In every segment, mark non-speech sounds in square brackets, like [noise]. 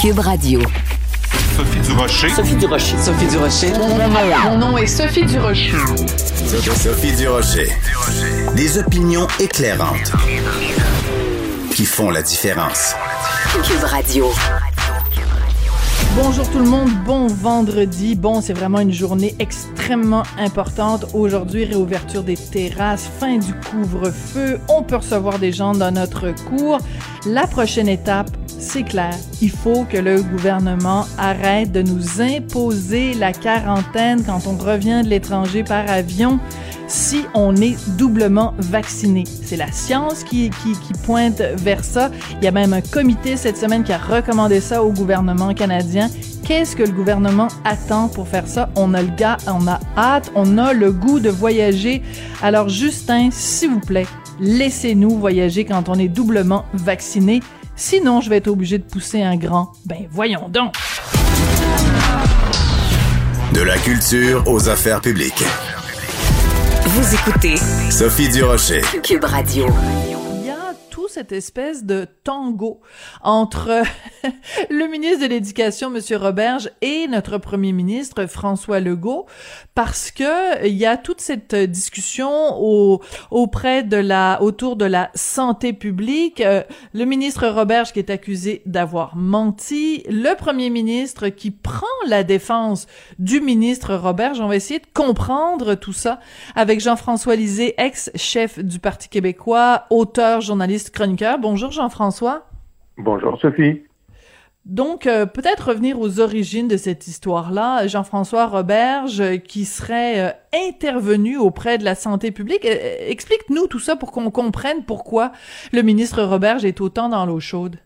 Cube Radio. Sophie Durocher. Sophie Durocher. Sophie Durocher. Mon nom est Sophie Durocher. Sophie Durocher. Des opinions éclairantes qui font la différence. Cube Radio. Bonjour tout le monde, bon vendredi. Bon, c'est vraiment une journée extrêmement importante. Aujourd'hui, réouverture des terrasses, fin du couvre-feu. On peut recevoir des gens dans notre cours. La prochaine étape, c'est clair, il faut que le gouvernement arrête de nous imposer la quarantaine quand on revient de l'étranger par avion si on est doublement vacciné. C'est la science qui, pointe vers ça. Il y a même un comité cette semaine qui a recommandé ça au gouvernement canadien. Qu'est-ce que le gouvernement attend pour faire ça? On a le gars, on a hâte, on a le goût de voyager. Alors Justin, s'il vous plaît, laissez-nous voyager quand on est doublement vacciné. Sinon, je vais être obligé de pousser un grand. Ben voyons donc. De la culture aux affaires publiques. Vous écoutez Sophie Durocher. Cube Radio. Cette espèce de tango entre [laughs] le ministre de l'Éducation, M. Roberge, et notre premier ministre, François Legault, parce que il y a toute cette discussion au, auprès de la, autour de la santé publique. Euh, le ministre Roberge qui est accusé d'avoir menti, le premier ministre qui prend la défense du ministre Roberge. On va essayer de comprendre tout ça avec Jean-François Lisée, ex-chef du Parti québécois, auteur, journaliste, chroniqueur. Bonjour Jean-François. Bonjour Sophie. Donc, euh, peut-être revenir aux origines de cette histoire-là. Jean-François Roberge, euh, qui serait euh, intervenu auprès de la santé publique. Explique-nous tout ça pour qu'on comprenne pourquoi le ministre Roberge est autant dans l'eau chaude.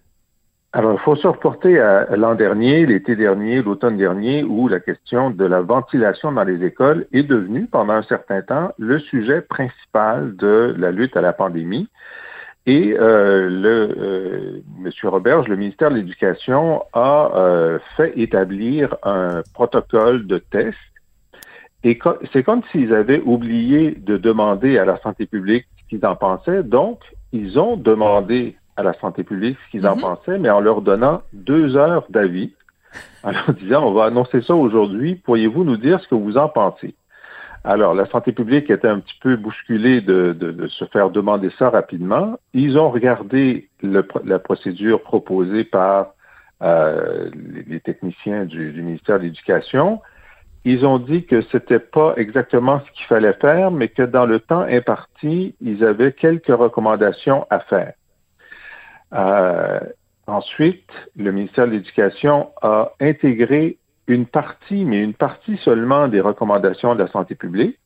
Alors, il faut se reporter à l'an dernier, l'été dernier, l'automne dernier, où la question de la ventilation dans les écoles est devenue, pendant un certain temps, le sujet principal de la lutte à la pandémie. Et euh, le euh, Monsieur Roberge, le ministère de l'Éducation a euh, fait établir un protocole de test. Et c'est comme s'ils avaient oublié de demander à la santé publique ce qu'ils en pensaient. Donc, ils ont demandé à la santé publique ce qu'ils en Mhm. pensaient, mais en leur donnant deux heures d'avis, en leur disant, on va annoncer ça aujourd'hui, pourriez-vous nous dire ce que vous en pensez? Alors, la santé publique était un petit peu bousculée de, se faire demander ça rapidement. Ils ont regardé la procédure proposée par euh, les, techniciens du, du ministère de l'Éducation. Ils ont dit que c'était pas exactement ce qu'il fallait faire, mais que dans le temps imparti, ils avaient quelques recommandations à faire. Euh, ensuite, le ministère de l'Éducation a intégré une partie, mais une partie seulement des recommandations de la santé publique,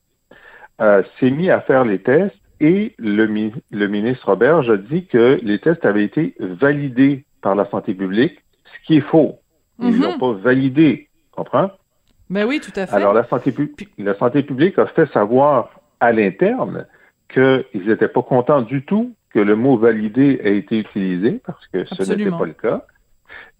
euh, s'est mis à faire les tests et le, le ministre Roberge a dit que les tests avaient été validés par la santé publique, ce qui est faux. Ils ne Mhm. l'ont pas validé, comprends? Ben oui, tout à fait. Alors, la santé, pu la santé publique a fait savoir à l'interne qu'ils n'étaient pas contents du tout que le mot validé ait été utilisé, parce que ce n'était pas le cas.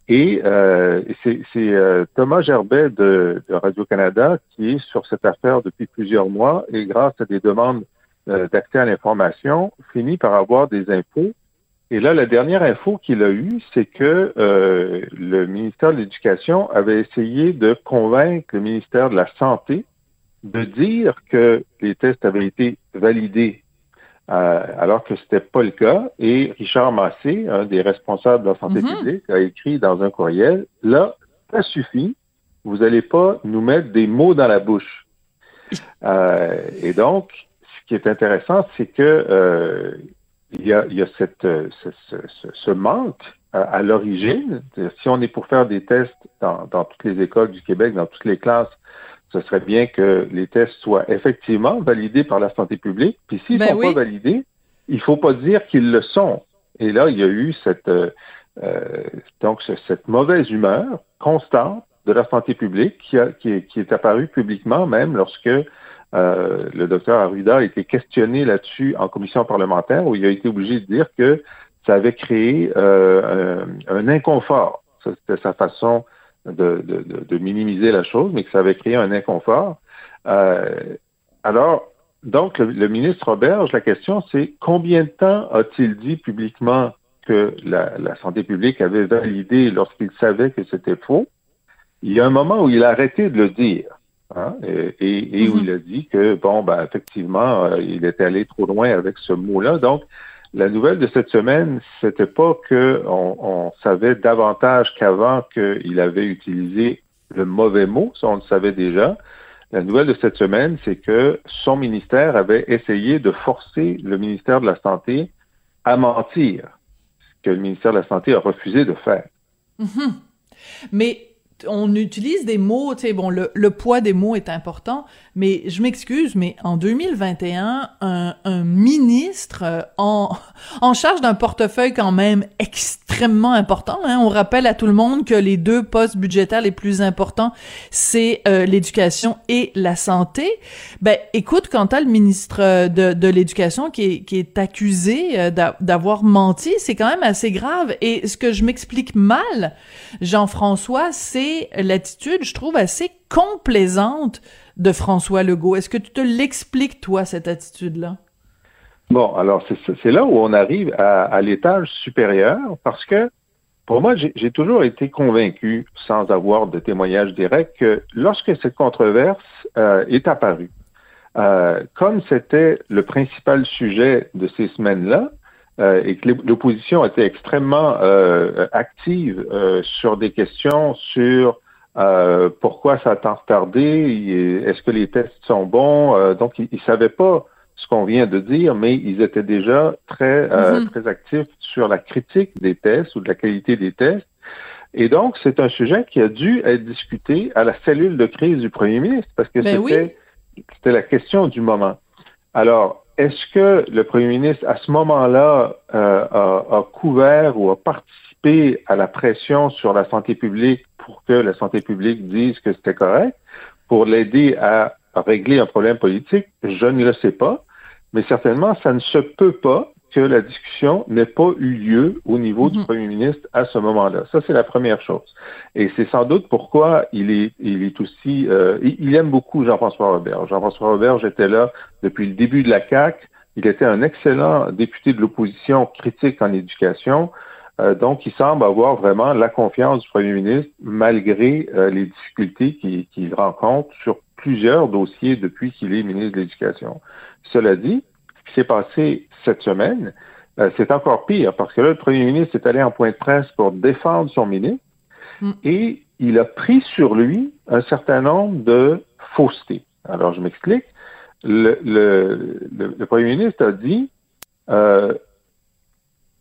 Et euh, c'est euh, Thomas Gerbet de, Radio-Canada qui est sur cette affaire depuis plusieurs mois et grâce à des demandes euh, d'accès à l'information, finit par avoir des infos. Et là, la dernière info qu'il a eue, c'est que euh, le ministère de l'Éducation avait essayé de convaincre le ministère de la Santé de dire que les tests avaient été validés euh, alors que c'était pas le cas. Et Richard Massé, un des responsables de la santé Mhm. publique, a écrit dans un courriel, là, ça suffit, vous n'allez pas nous mettre des mots dans la bouche. [laughs] Euh, et donc, ce qui est intéressant, c'est que euh, il y a, y a cette, euh, ce, ce, ce, ce manque à, à l'origine. Si on est pour faire des tests dans, dans toutes les écoles du Québec, dans toutes les classes, ce serait bien que les tests soient effectivement validés par la santé publique. Puis s'ils ne Ben sont oui. pas validés, il faut pas dire qu'ils le sont. Et là, il y a eu cette euh, euh, donc ce- cette mauvaise humeur constante de la santé publique qui, a- qui, est, qui est apparue publiquement même lorsque euh, le docteur Arruda a été questionné là-dessus en commission parlementaire où il a été obligé de dire que ça avait créé euh, un, un inconfort. C'était sa façon de, de, de- minimiser la chose, mais que ça avait créé un inconfort. Euh, alors, donc, le, le ministre Roberge, la question, c'est combien de temps a-t-il dit publiquement que la, santé publique avait validé lorsqu'il savait que c'était faux, il y a un moment où il a arrêté de le dire. Hein, et, où mm-hmm. il a dit que, bon, ben, effectivement, euh, il était allé trop loin avec ce mot-là. Donc, la nouvelle de cette semaine, c'était pas que on, savait davantage qu'avant qu'il avait utilisé le mauvais mot, ça on le savait déjà. La nouvelle de cette semaine, c'est que son ministère avait essayé de forcer le ministère de la Santé à mentir, ce que le ministère de la Santé a refusé de faire. Mm-hmm. Mais on utilise des mots, tu sais, bon, le, le, poids des mots est important, mais je m'excuse, mais en 2021, un, un ministre euh, en, [laughs] en charge d'un portefeuille quand même extrêmement important, hein, on rappelle à tout le monde que les deux postes budgétaires les plus importants, c'est euh, l'éducation et la santé. Ben, écoute, quand t'as le ministre de, de l'éducation qui est, qui est accusé euh, d'avoir menti, c'est quand même assez grave. Et ce que je m'explique mal, Jean-François, c'est l'attitude, je trouve, assez complaisante de François Legault. Est-ce que tu te l'expliques, toi, cette attitude-là? Bon, alors c'est là où on arrive à, l'étage supérieur parce que pour moi, j'ai toujours été convaincu, sans avoir de témoignage direct, que lorsque cette controverse euh, est apparue, euh, comme c'était le principal sujet de ces semaines-là, euh, et que l'opposition était extrêmement active sur des questions sur euh, pourquoi ça a tant retardé? Est-ce que les tests sont bons? Euh, donc, ils ne savaient pas ce qu'on vient de dire, mais ils étaient déjà très, euh, mm-hmm. très actifs sur la critique des tests ou de la qualité des tests. Et donc, c'est un sujet qui a dû être discuté à la cellule de crise du premier ministre parce que ben c'était, c'était la question du moment. Alors, est-ce que le premier ministre, à ce moment-là, a, a, couvert ou a participé à la pression sur la santé publique pour que la santé publique dise que c'était correct, pour l'aider à, régler un problème politique, je ne le sais pas, mais certainement, ça ne se peut pas que la discussion n'ait pas eu lieu au niveau du mhm. premier ministre à ce moment-là. Ça, c'est la première chose. Et c'est sans doute pourquoi il est, il est aussi, euh, il, aime beaucoup Jean-François Robert. Jean-François Robert, j'étais là depuis le début de la CAQ. Il était un excellent député de l'opposition critique en éducation. Euh, donc, il semble avoir vraiment la confiance du premier ministre malgré euh, les difficultés qu'il rencontre sur plusieurs dossiers depuis qu'il est ministre de l'Éducation. Cela dit, ce qui s'est passé cette semaine, euh, c'est encore pire parce que là, le premier ministre est allé en point de presse pour défendre son ministre mm. et il a pris sur lui un certain nombre de faussetés. Alors, je m'explique. Le, le, le, premier ministre a dit euh,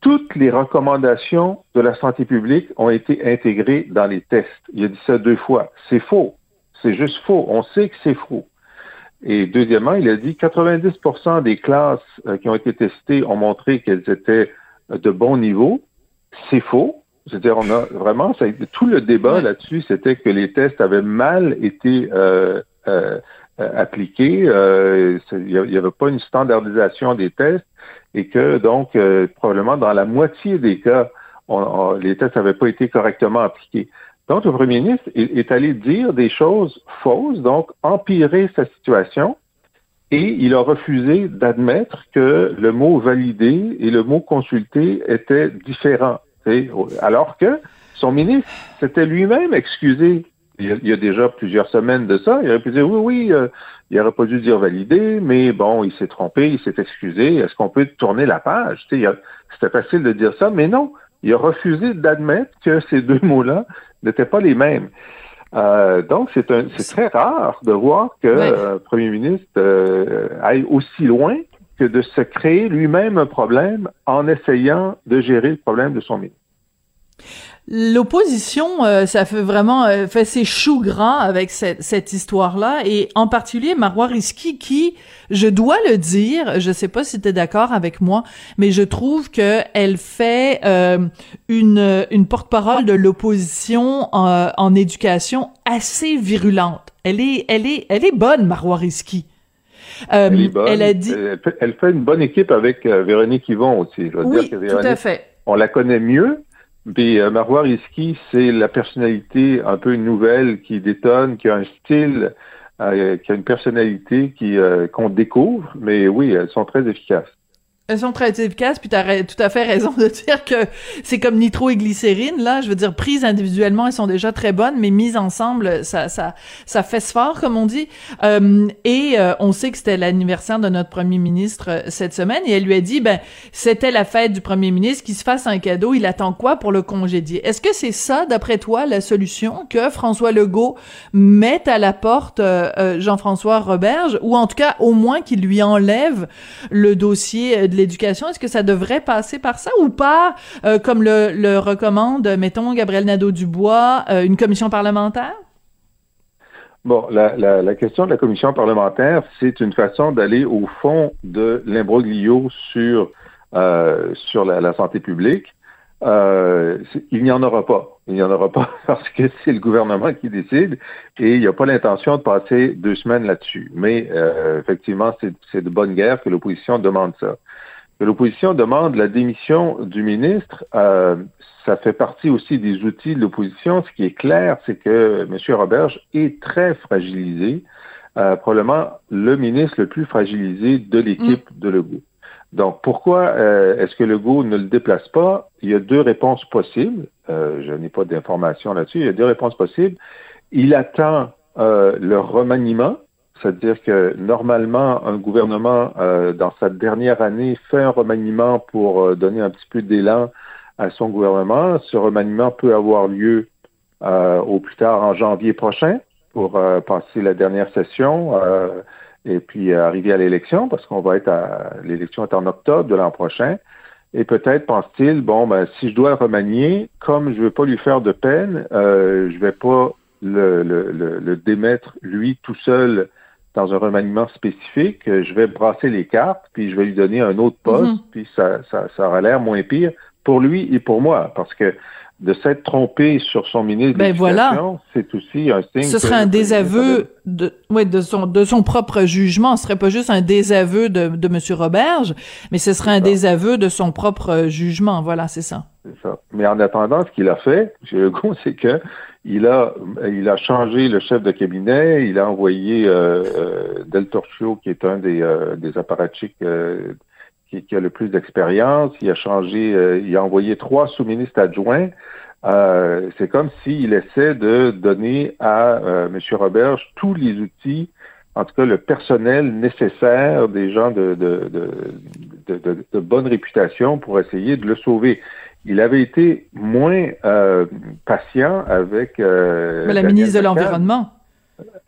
toutes les recommandations de la santé publique ont été intégrées dans les tests. Il a dit ça deux fois. C'est faux. C'est juste faux. On sait que c'est faux. Et deuxièmement, il a dit 90% des classes euh, qui ont été testées ont montré qu'elles étaient de bon niveau. C'est faux. C'est-à-dire, on a vraiment, ça tout le débat là-dessus, c'était que les tests avaient mal été euh, euh, appliqués. il n'y avait pas une standardisation des tests et que donc euh, probablement dans la moitié des cas, les tests n'avaient pas été correctement appliqués. Donc le premier ministre est, allé dire des choses fausses, donc empirer sa situation, et il a refusé d'admettre que le mot validé et le mot consulté étaient différents. Alors que son ministre s'était lui-même excusé il y, a, déjà plusieurs semaines de ça. Il aurait pu dire oui, oui, euh, il n'aurait pas dû dire valider, mais bon, il s'est trompé, il s'est excusé. Est-ce qu'on peut tourner la page? C'était facile de dire ça, mais non. Il a refusé d'admettre que ces deux mots-là n'étaient pas les mêmes. Euh, donc, c'est très rare de voir que euh, Premier ministre euh, aille aussi loin que de se créer lui-même un problème en essayant de gérer le problème de son ministre. L'opposition, euh, ça fait vraiment euh, fait ses choux gras avec cette, cette histoire-là, et en particulier Marois Risky, qui, je dois le dire, je sais pas si tu es d'accord avec moi, mais je trouve que elle fait euh, une, une porte-parole de l'opposition en, en, éducation assez virulente. Elle est, elle est, elle est bonne, Marois Risky. elle, est bonne. elle a dit. Elle, fait une bonne équipe avec Véronique Yvon aussi. Je oui, dire que tout à fait. On la connaît mieux, puis euh, Marois c'est la personnalité un peu nouvelle qui détonne, qui a un style, euh, qui a une personnalité qui euh, qu'on découvre, mais oui, elles sont très efficaces. Elles sont très efficaces, puis tu as tout à fait raison de dire que c'est comme nitro et glycérine, là. Je veux dire, prises individuellement, elles sont déjà très bonnes, mais mises ensemble, ça, ça, ça fesse fort, comme on dit. Euh, et euh, on sait que c'était l'anniversaire de notre premier ministre euh, cette semaine, et elle lui a dit, ben, c'était la fête du premier ministre, qu'il se fasse un cadeau, il attend quoi pour le congédier? Est-ce que c'est ça, d'après toi, la solution, que François Legault mette à la porte Jean-François Roberge, ou en tout cas, au moins qu'il lui enlève le dossier de l'éducation, est-ce que ça devrait passer par ça ou pas, euh, comme le, recommande, mettons, Gabriel Nadeau-Dubois, euh, une commission parlementaire? Bon, la, question de la commission parlementaire, c'est une façon d'aller au fond de l'imbroglio sur, euh, sur la, santé publique. il n'y en aura pas. Il n'y en aura pas [laughs] parce que c'est le gouvernement qui décide et il n'y a pas l'intention de passer deux semaines là-dessus. Mais effectivement, c'est de bonne guerre que l'opposition demande ça l'opposition demande la démission du ministre, euh, ça fait partie aussi des outils de l'opposition. Ce qui est clair, c'est que M. Roberge est très fragilisé, euh, probablement le ministre le plus fragilisé de l'équipe de Legault. Donc, pourquoi euh, est-ce que Legault ne le déplace pas? Il y a deux réponses possibles. je n'ai pas d'informations là-dessus. Il y a deux réponses possibles. Il attend le remaniement c'est-à-dire que normalement, un gouvernement, euh, dans sa dernière année, fait un remaniement pour euh, donner un petit peu d'élan à son gouvernement. Ce remaniement peut avoir lieu euh, au plus tard en janvier prochain pour passer la dernière session et puis arriver à l'élection, parce qu'on va être à l'élection est en octobre de l'an prochain. Et peut-être pense-t-il, bon, ben, si je dois le remanier, comme je ne veux pas lui faire de peine, je ne vais pas le, le, le, démettre lui tout seul dans un remaniement spécifique, je vais brasser les cartes, puis je vais lui donner un autre poste, mhm. puis ça, ça, ça aura l'air moins pire pour lui et pour moi, parce que de s'être trompé sur son ministre ben voilà. c'est aussi un signe. Ce serait un désaveu de, ouais, de son de son propre jugement. Ce serait pas juste un désaveu de, de M. Roberge, mais ce serait un désaveu de son propre jugement. Voilà, c'est ça. C'est ça. Mais en attendant, ce qu'il a fait, j'ai le goût, c'est que il a, il a changé le chef de cabinet, il a envoyé euh, euh Del Torchio, qui est un des, euh, des apparatchiks euh, qui, qui, a le plus d'expérience. Il a changé, il a envoyé trois sous-ministres adjoints. c'est comme s'il essaie de donner à M. Roberge tous les outils, en tout cas le personnel nécessaire des gens de, de, de, de, de bonne réputation pour essayer de le sauver il avait été moins euh, patient avec euh, la ministre de l'Environnement.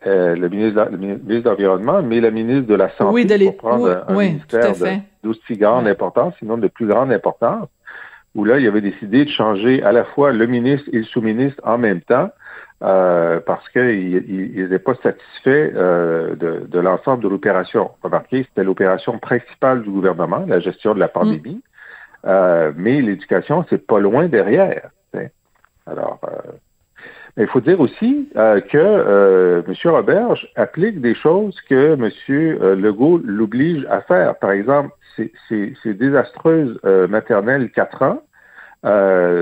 Euh, le ministre de l'Environnement, mais la ministre de la Santé, oui, pour prendre un ministère d'aussi grande importance, sinon de plus grande importance, où là, il avait décidé de changer à la fois le ministre et le sous-ministre en même temps, euh, parce qu'il n'était pas satisfait euh, de, de l'ensemble de l'opération. Remarquez, c'était l'opération principale du gouvernement, la gestion de la pandémie. Euh, mais l'éducation, c'est pas loin derrière. Alors, euh, il faut dire aussi euh, que M. Roberge applique des choses que M. Legault l'oblige à faire. Par exemple, ces désastreuses maternelles 4 ans,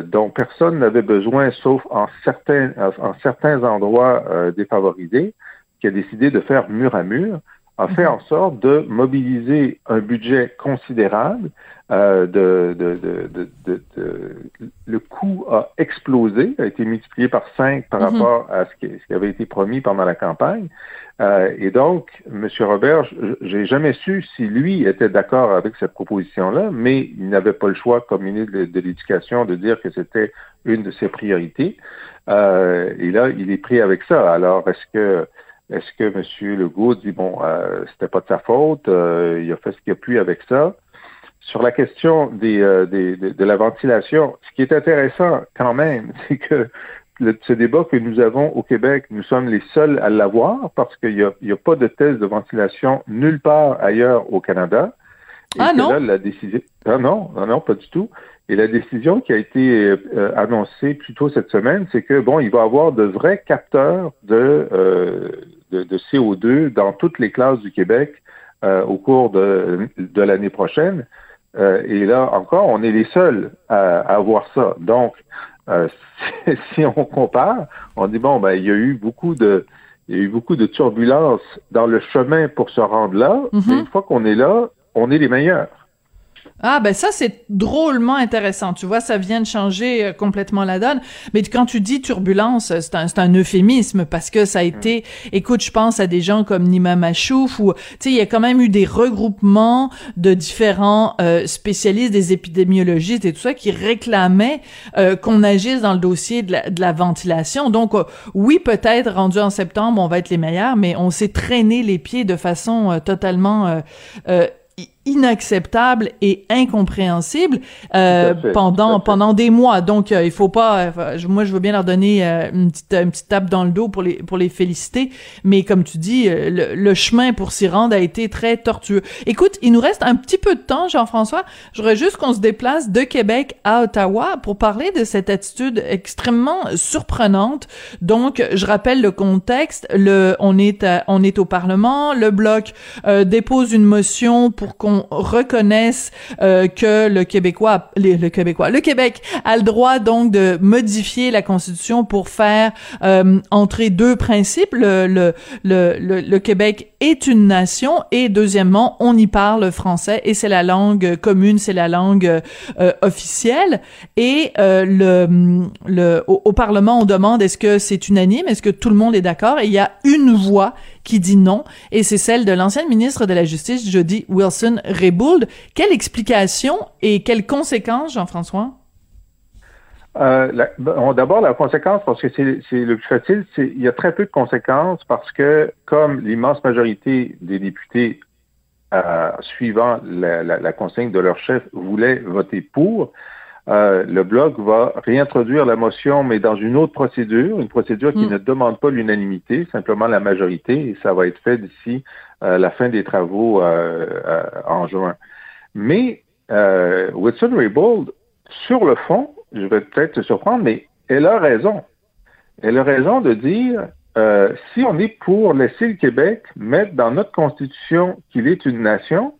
dont personne n'avait besoin sauf en certains, en certains endroits défavorisés, qui a décidé de faire mur à mur, a fait mhm. en sorte de mobiliser un budget considérable. Euh, de, de, de, le coût a explosé, a été multiplié par cinq par mhm. rapport à ce qui, ce qui, avait été promis pendant la campagne. Euh, et donc, M. Robert, j'ai jamais su si lui était d'accord avec cette proposition-là, mais il n'avait pas le choix comme ministre de, l'Éducation de dire que c'était une de ses priorités. Euh, et là, il est pris avec ça. Alors, est-ce que est-ce que M. Legault dit bon, euh, c'était pas de sa faute, euh, il a fait ce qu'il a pu avec ça? Sur la question des, euh, de, la ventilation, ce qui est intéressant quand même, [laughs] c'est que ce débat que nous avons au Québec, nous sommes les seuls à l'avoir parce qu'il n'y a, a, pas de thèse de ventilation nulle part ailleurs au Canada. Ah non? la décision... Ah non, non, non, pas du tout. Et la décision qui a été euh, annoncée plus tôt cette semaine, c'est que bon, il va y avoir de vrais capteurs de, euh, de, de, CO2 dans toutes les classes du Québec euh, au cours de, de l'année prochaine. Euh, et là encore, on est les seuls à, avoir ça. Donc, euh, [laughs] si, on compare, on dit bon, ben il y a eu beaucoup de il y a eu beaucoup de turbulences dans le chemin pour se rendre là. Mm-hmm. une fois qu'on est là, on est les meilleurs. Ah ben ça c'est drôlement intéressant. Tu vois, ça vient de changer euh, complètement la donne. Mais quand tu dis turbulence, c'est un, euphémisme parce que ça a été. Écoute, je pense à des gens comme Nima Machouf ou tu sais, il y a quand même eu des regroupements de différents euh, spécialistes, des épidémiologistes et tout ça qui réclamaient euh, qu'on agisse dans le dossier de la, de la ventilation. Donc oui, peut-être rendu en septembre, on va être les meilleurs, mais on s'est traîné les pieds de façon totalement y- inacceptable et incompréhensible euh, pendant pendant des mois. Donc euh, il faut pas euh, moi je veux bien leur donner euh, une petite une petite tape dans le dos pour les pour les féliciter, mais comme tu dis le, le chemin pour s'y rendre a été très tortueux. Écoute, il nous reste un petit peu de temps Jean-François, j'aurais juste qu'on se déplace de Québec à Ottawa pour parler de cette attitude extrêmement surprenante. Donc je rappelle le contexte, le on est on est au parlement, le bloc dépose une motion pour qu'on reconnaisse euh, que le Québécois, le Québécois, le Québec a le droit donc de modifier la Constitution pour faire euh, entrer deux principes. Le, le, le, le, Québec est une nation et deuxièmement, on y parle français et c'est la langue commune, c'est la langue euh, officielle. Et le, le au, au Parlement, on demande est-ce que c'est unanime, est-ce que tout le monde est d'accord? Et il y a une voix qui dit non, et c'est celle de l'ancienne ministre de la Justice, Jody Wilson-Raybould. Quelle explication et quelles conséquences, Jean-François? Euh, D'abord, la conséquence, parce que c'est le plus facile, il y a très peu de conséquences parce que, comme l'immense majorité des députés, euh, suivant la, la, la, consigne de leur chef, voulaient voter pour, euh, le Bloc va réintroduire la motion, mais dans une autre procédure, une procédure qui mm. ne demande pas l'unanimité, simplement la majorité, et ça va être fait d'ici euh, la fin des travaux euh, en juin. Mais Whitson Raybould, sur le fond, je vais peut-être te surprendre, mais elle a raison. Elle a raison de dire si on est pour laisser le Québec mettre dans notre constitution qu'il est une nation,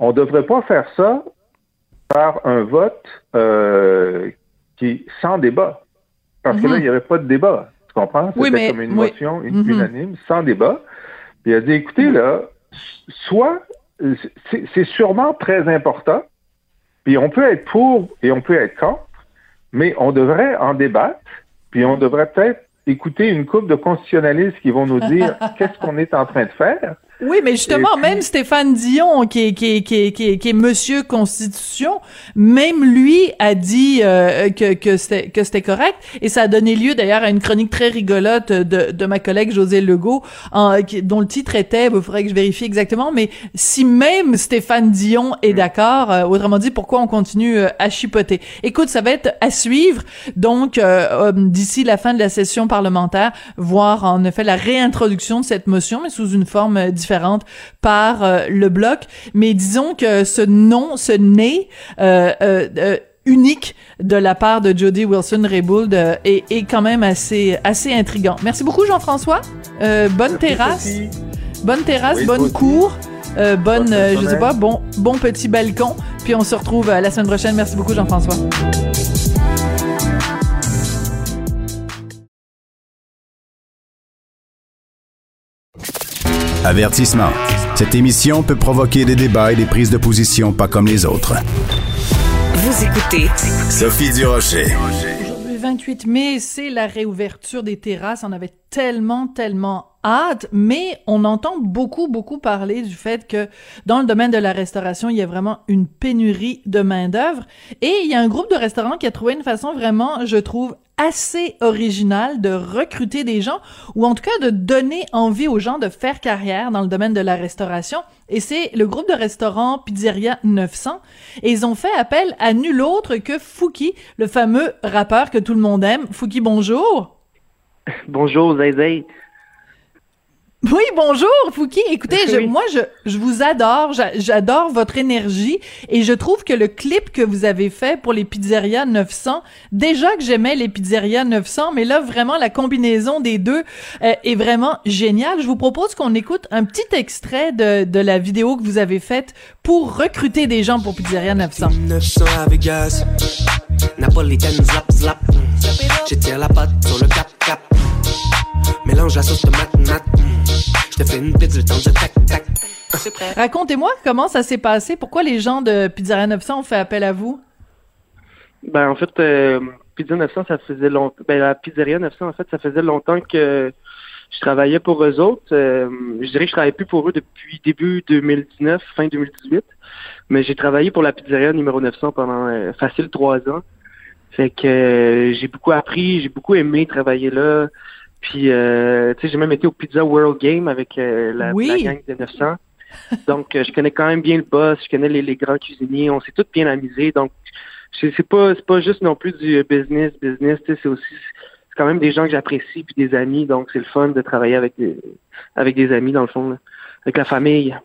on ne devrait pas faire ça par un vote euh, qui sans débat. Parce que là, mhm. il n'y avait pas de débat. Tu comprends? C'était comme une motion une, mhm. unanime, sans débat. Puis il a dit, écoutez, là, soit c'est sûrement très important, puis on peut être pour et on peut être contre, mais on devrait en débattre, puis on devrait peut-être écouter une couple de constitutionnalistes qui vont nous dire [laughs] qu'est-ce qu'on est en train de faire. Oui, mais justement, même Stéphane Dion, qui est, qui, qui, qui, qui est Monsieur Constitution, même lui a dit euh, que, que c'était que c'était correct, et ça a donné lieu d'ailleurs à une chronique très rigolote de, de ma collègue José Legault, en, dont le titre était, il faudrait que je vérifie exactement, mais si même Stéphane Dion est mm. d'accord, euh, autrement dit, pourquoi on continue euh, à chipoter? Écoute, ça va être à suivre, donc d'ici la fin de la session parlementaire, voir en effet la réintroduction de cette motion, mais sous une forme différente par euh, le bloc. Mais disons que ce nom, ce nez euh, euh, unique de la part de Jody Wilson-Raybould est, est, quand même assez assez intrigant. Merci beaucoup Jean-François. bonne terrasse. Bonne terrasse, bonne cour. bonne, je sais pas, bon, bon petit balcon. Puis on se retrouve la semaine prochaine. Merci beaucoup, Jean-François. Avertissement. Cette émission peut provoquer des débats et des prises de position pas comme les autres. Vous écoutez Sophie Durocher. Aujourd'hui, 28 mai, c'est la réouverture des terrasses. On avait tellement, tellement hâte, mais on entend beaucoup, beaucoup parler du fait que dans le domaine de la restauration, il y a vraiment une pénurie de main-d'œuvre. Et il y a un groupe de restaurants qui a trouvé une façon vraiment, je trouve, assez original de recruter des gens ou en tout cas de donner envie aux gens de faire carrière dans le domaine de la restauration. Et c'est le groupe de restaurants Pizzeria 900. Et ils ont fait appel à nul autre que Fouki, le fameux rappeur que tout le monde aime. Fouki, bonjour. [laughs] Bonjour, Zay. [laughs] Oui, bonjour, Fouki. Écoutez, je, moi, je, je vous adore. J'adore votre énergie et je trouve que le clip que vous avez fait pour les pizzerias 900, déjà que j'aimais les pizzerias 900, mais là, vraiment, la combinaison des deux euh, est vraiment géniale. Je vous propose qu'on écoute un petit extrait de, de la vidéo que vous avez faite pour recruter des gens pour pizzeria 900. 900 avec gaz, zap zap. J'étire la patte sur le cap cap. Mélange la sauce tomate nat. Je te fais une pizza le tac tac. Racontez-moi comment ça s'est passé. Pourquoi les gens de Pizzeria 900 ont fait appel à vous? Ben, en fait, euh, Pizza 900, ça faisait longtemps. Ben, la Pizzeria 900, en fait, ça faisait longtemps que je travaillais pour eux autres. Euh, je dirais que je travaillais plus pour eux depuis début 2019, fin 2018. Mais j'ai travaillé pour la Pizzeria numéro 900 pendant euh, facile trois ans. Fait que euh, j'ai beaucoup appris, j'ai beaucoup aimé travailler là. Puis, euh, tu sais, j'ai même été au Pizza World Game avec la, la gang de 900. Donc, je connais quand même bien le boss, je connais les, les grands cuisiniers, on s'est tous bien amusés. Donc, c'est pas c'est pas juste non plus du business business c'est aussi c'est quand même des gens que j'apprécie puis des amis donc c'est le fun de travailler avec des avec des amis dans le fond avec la famille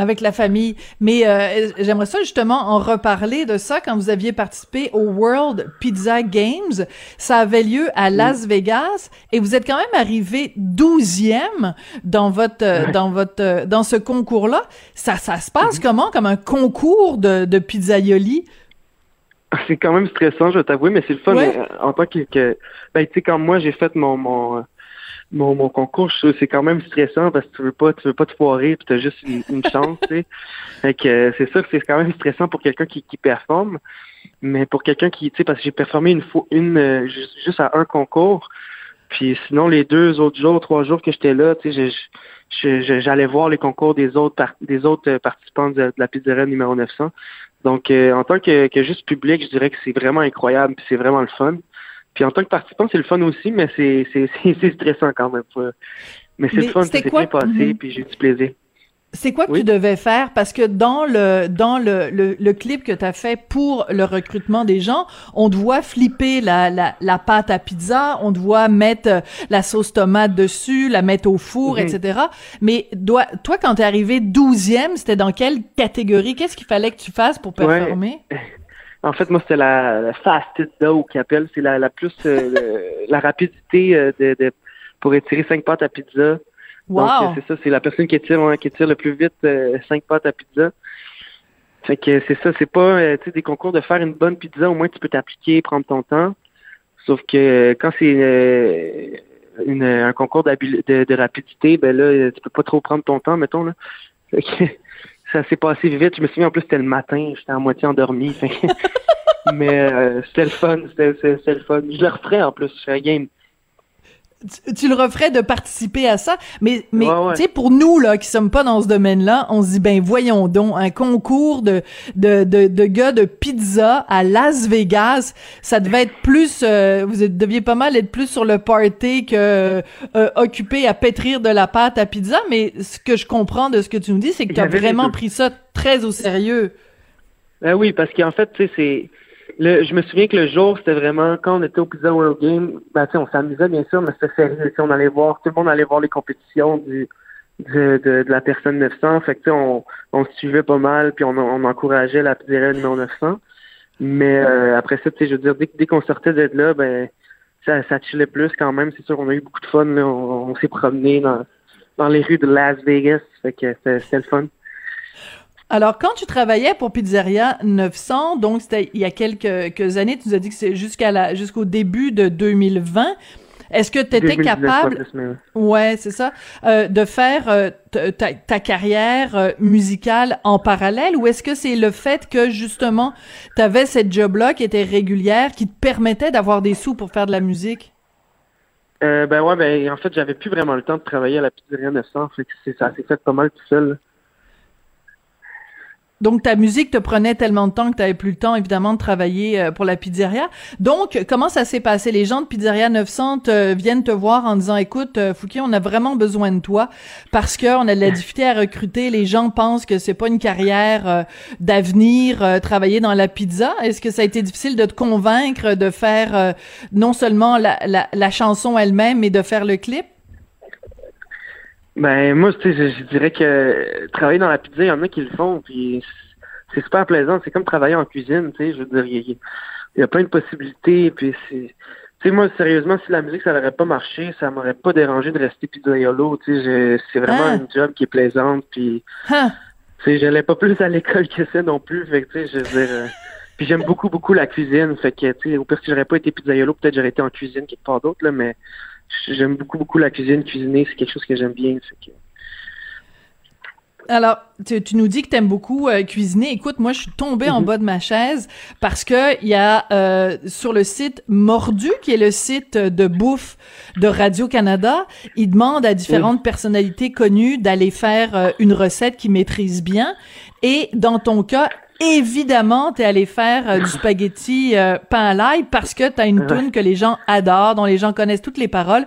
avec la famille. Mais euh, j'aimerais ça justement en reparler de ça quand vous aviez participé au World Pizza Games. Ça avait lieu à Las Vegas et vous êtes quand même arrivé douzième dans votre dans votre dans ce concours-là. Ça ça se passe mm-hmm. comment comme un concours de, de pizzaioli? C'est quand même stressant, je vais t'avouer, mais c'est le fun euh, en tant que, que ben tu sais quand moi j'ai fait mon mon mon, mon concours, c'est quand même stressant parce que tu veux pas tu veux pas te foirer puis t'as juste une, chance, tu sais. [laughs] Fait que euh, c'est ça, c'est quand même stressant pour quelqu'un qui, qui performe, mais pour quelqu'un qui tu sais parce que j'ai performé une fois une euh, juste à un concours, puis sinon les deux autres jours, trois jours que j'étais là, tu sais, j'allais voir les concours des autres des autres participants de, la pizzeria numéro 900. Donc, euh, en tant que, que, juste public, je dirais que c'est vraiment incroyable, puis c'est vraiment le fun. Puis en tant que participant, c'est le fun aussi, mais c'est [laughs] stressant quand même. Mais c'est le fun, c'est bien passé, mm-hmm. puis j'ai du plaisir. C'est quoi que tu devais faire? Parce que dans le dans le, le, le clip que tu as fait pour le recrutement des gens, on te voit flipper la, la, la pâte à pizza, on te voit mettre euh, la sauce tomate dessus, la mettre au four, mhm. etc. Mais toi, toi quand t'es arrivé douzième, c'était dans quelle catégorie? Qu'est-ce qu'il fallait que tu fasses pour performer? [laughs] En fait, moi, c'était la, la fastest dough qui appelle. C'est la, la plus euh, la rapidité euh, de, de, pour étirer cinq pâtes à pizza donc, c'est ça, c'est la personne qui tire, qui tire le plus vite euh, cinq pâtes à pizza. Fait que c'est ça, c'est pas euh, des concours de faire une bonne pizza, au moins tu peux t'appliquer, prendre ton temps. Sauf que euh, quand c'est une, un concours de, de, rapidité, ben là, tu peux pas trop prendre ton temps, mettons. Là. Fait que, ça s'est passé vite. Je me souviens en plus c'était le matin, j'étais à moitié endormi. [laughs] [laughs] mais c'était le fun, c'était le fun. Je le referais en plus, je serais game tu, le referais de participer à ça, mais mais tu sais pour nous là qui sommes pas dans ce domaine-là, on se dit ben voyons donc un concours de de de, de gars de pizza à Las Vegas, ça devait être plus euh, vous deviez pas mal être plus sur le party que euh, occupé à pétrir de la pâte à pizza, mais ce que je comprends de ce que tu nous dis, c'est que tu as vraiment pris ça très au sérieux. Ben oui, parce qu'en fait, tu sais c'est je me souviens que le jour, c'était vraiment quand on était au Pizza World Game, ben, on s'amusait bien sûr, mais c'était sérieux. On allait voir, tout le monde allait voir les compétitions du, de, de, la personne 900. Fait que, on, on suivait pas mal, puis on, on encourageait la pizzeria numéro 900. Mais euh, après ça, je veux dire, dès, dès qu'on sortait d'être là, ben ça, ça chillait plus quand même. C'est sûr qu'on a eu beaucoup de fun. On, s'est promené dans, dans les rues de Las Vegas. Fait que c'était le fun. Alors, quand tu travaillais pour Pizzeria 900, donc c'était il y a quelques, années, tu nous as dit que c'est jusqu'à la jusqu'au début de 2020. Est-ce que tu étais capable, ouais, c'est ça, euh, de faire euh, ta, carrière euh, musicale en parallèle, ou est-ce que c'est le fait que justement tu avais cette job-là qui était régulière, qui te permettait d'avoir des sous pour faire de la musique? ben ouais, ben en fait j'avais plus vraiment le temps de travailler à la pizzeria 900, fait que ça s'est fait pas mal tout seul. Donc ta musique te prenait tellement de temps que tu plus le temps évidemment de travailler euh, pour la pizzeria. Donc comment ça s'est passé? Les gens de Pizzeria 900 viennent te voir en disant écoute euh, Fouki, on a vraiment besoin de toi parce que on a de la difficulté à recruter, les gens pensent que c'est pas une carrière euh, d'avenir travailler dans la pizza. Est-ce que ça a été difficile de te convaincre de faire non seulement la chanson elle-même mais de faire le clip? Ben moi, tu sais, je, dirais que travailler dans la pizza, il y en a qui le font, puis c'est super plaisant. C'est comme travailler en cuisine, tu sais. Je veux dire, il y, a plein de possibilités, puis c'est. Tu sais, moi, sérieusement, si la musique, ça n'aurait pas marché, ça m'aurait pas dérangé de rester pizzaiolo. Tu sais, c'est vraiment ah. job qui est plaisante, puis. Ah. Tu sais, j'allais pas plus à l'école que ça non plus, fait que, tu sais, je veux dire. Euh, puis j'aime beaucoup, beaucoup la cuisine, fait que, tu sais, au pire, si j'aurais pas été pizzaiolo, peut-être j'aurais été en cuisine quelque part d'autre, là, mais j'aime beaucoup, beaucoup la cuisine. Cuisiner, c'est quelque chose que j'aime bien. Alors, tu, tu, nous dis que t'aimes beaucoup euh, cuisiner. Écoute, moi, je suis tombée en mhm. bas de ma chaise parce que il y a euh, sur le site Mordu, qui est le site de bouffe de Radio Canada, il demande à différentes personnalités connues d'aller faire euh, une recette qu'ils maîtrisent bien. Et dans ton cas, évidemment, t'es allé faire du [laughs] spaghetti pain à l'ail parce que t'as une tune que les gens adorent, dont les gens connaissent toutes les paroles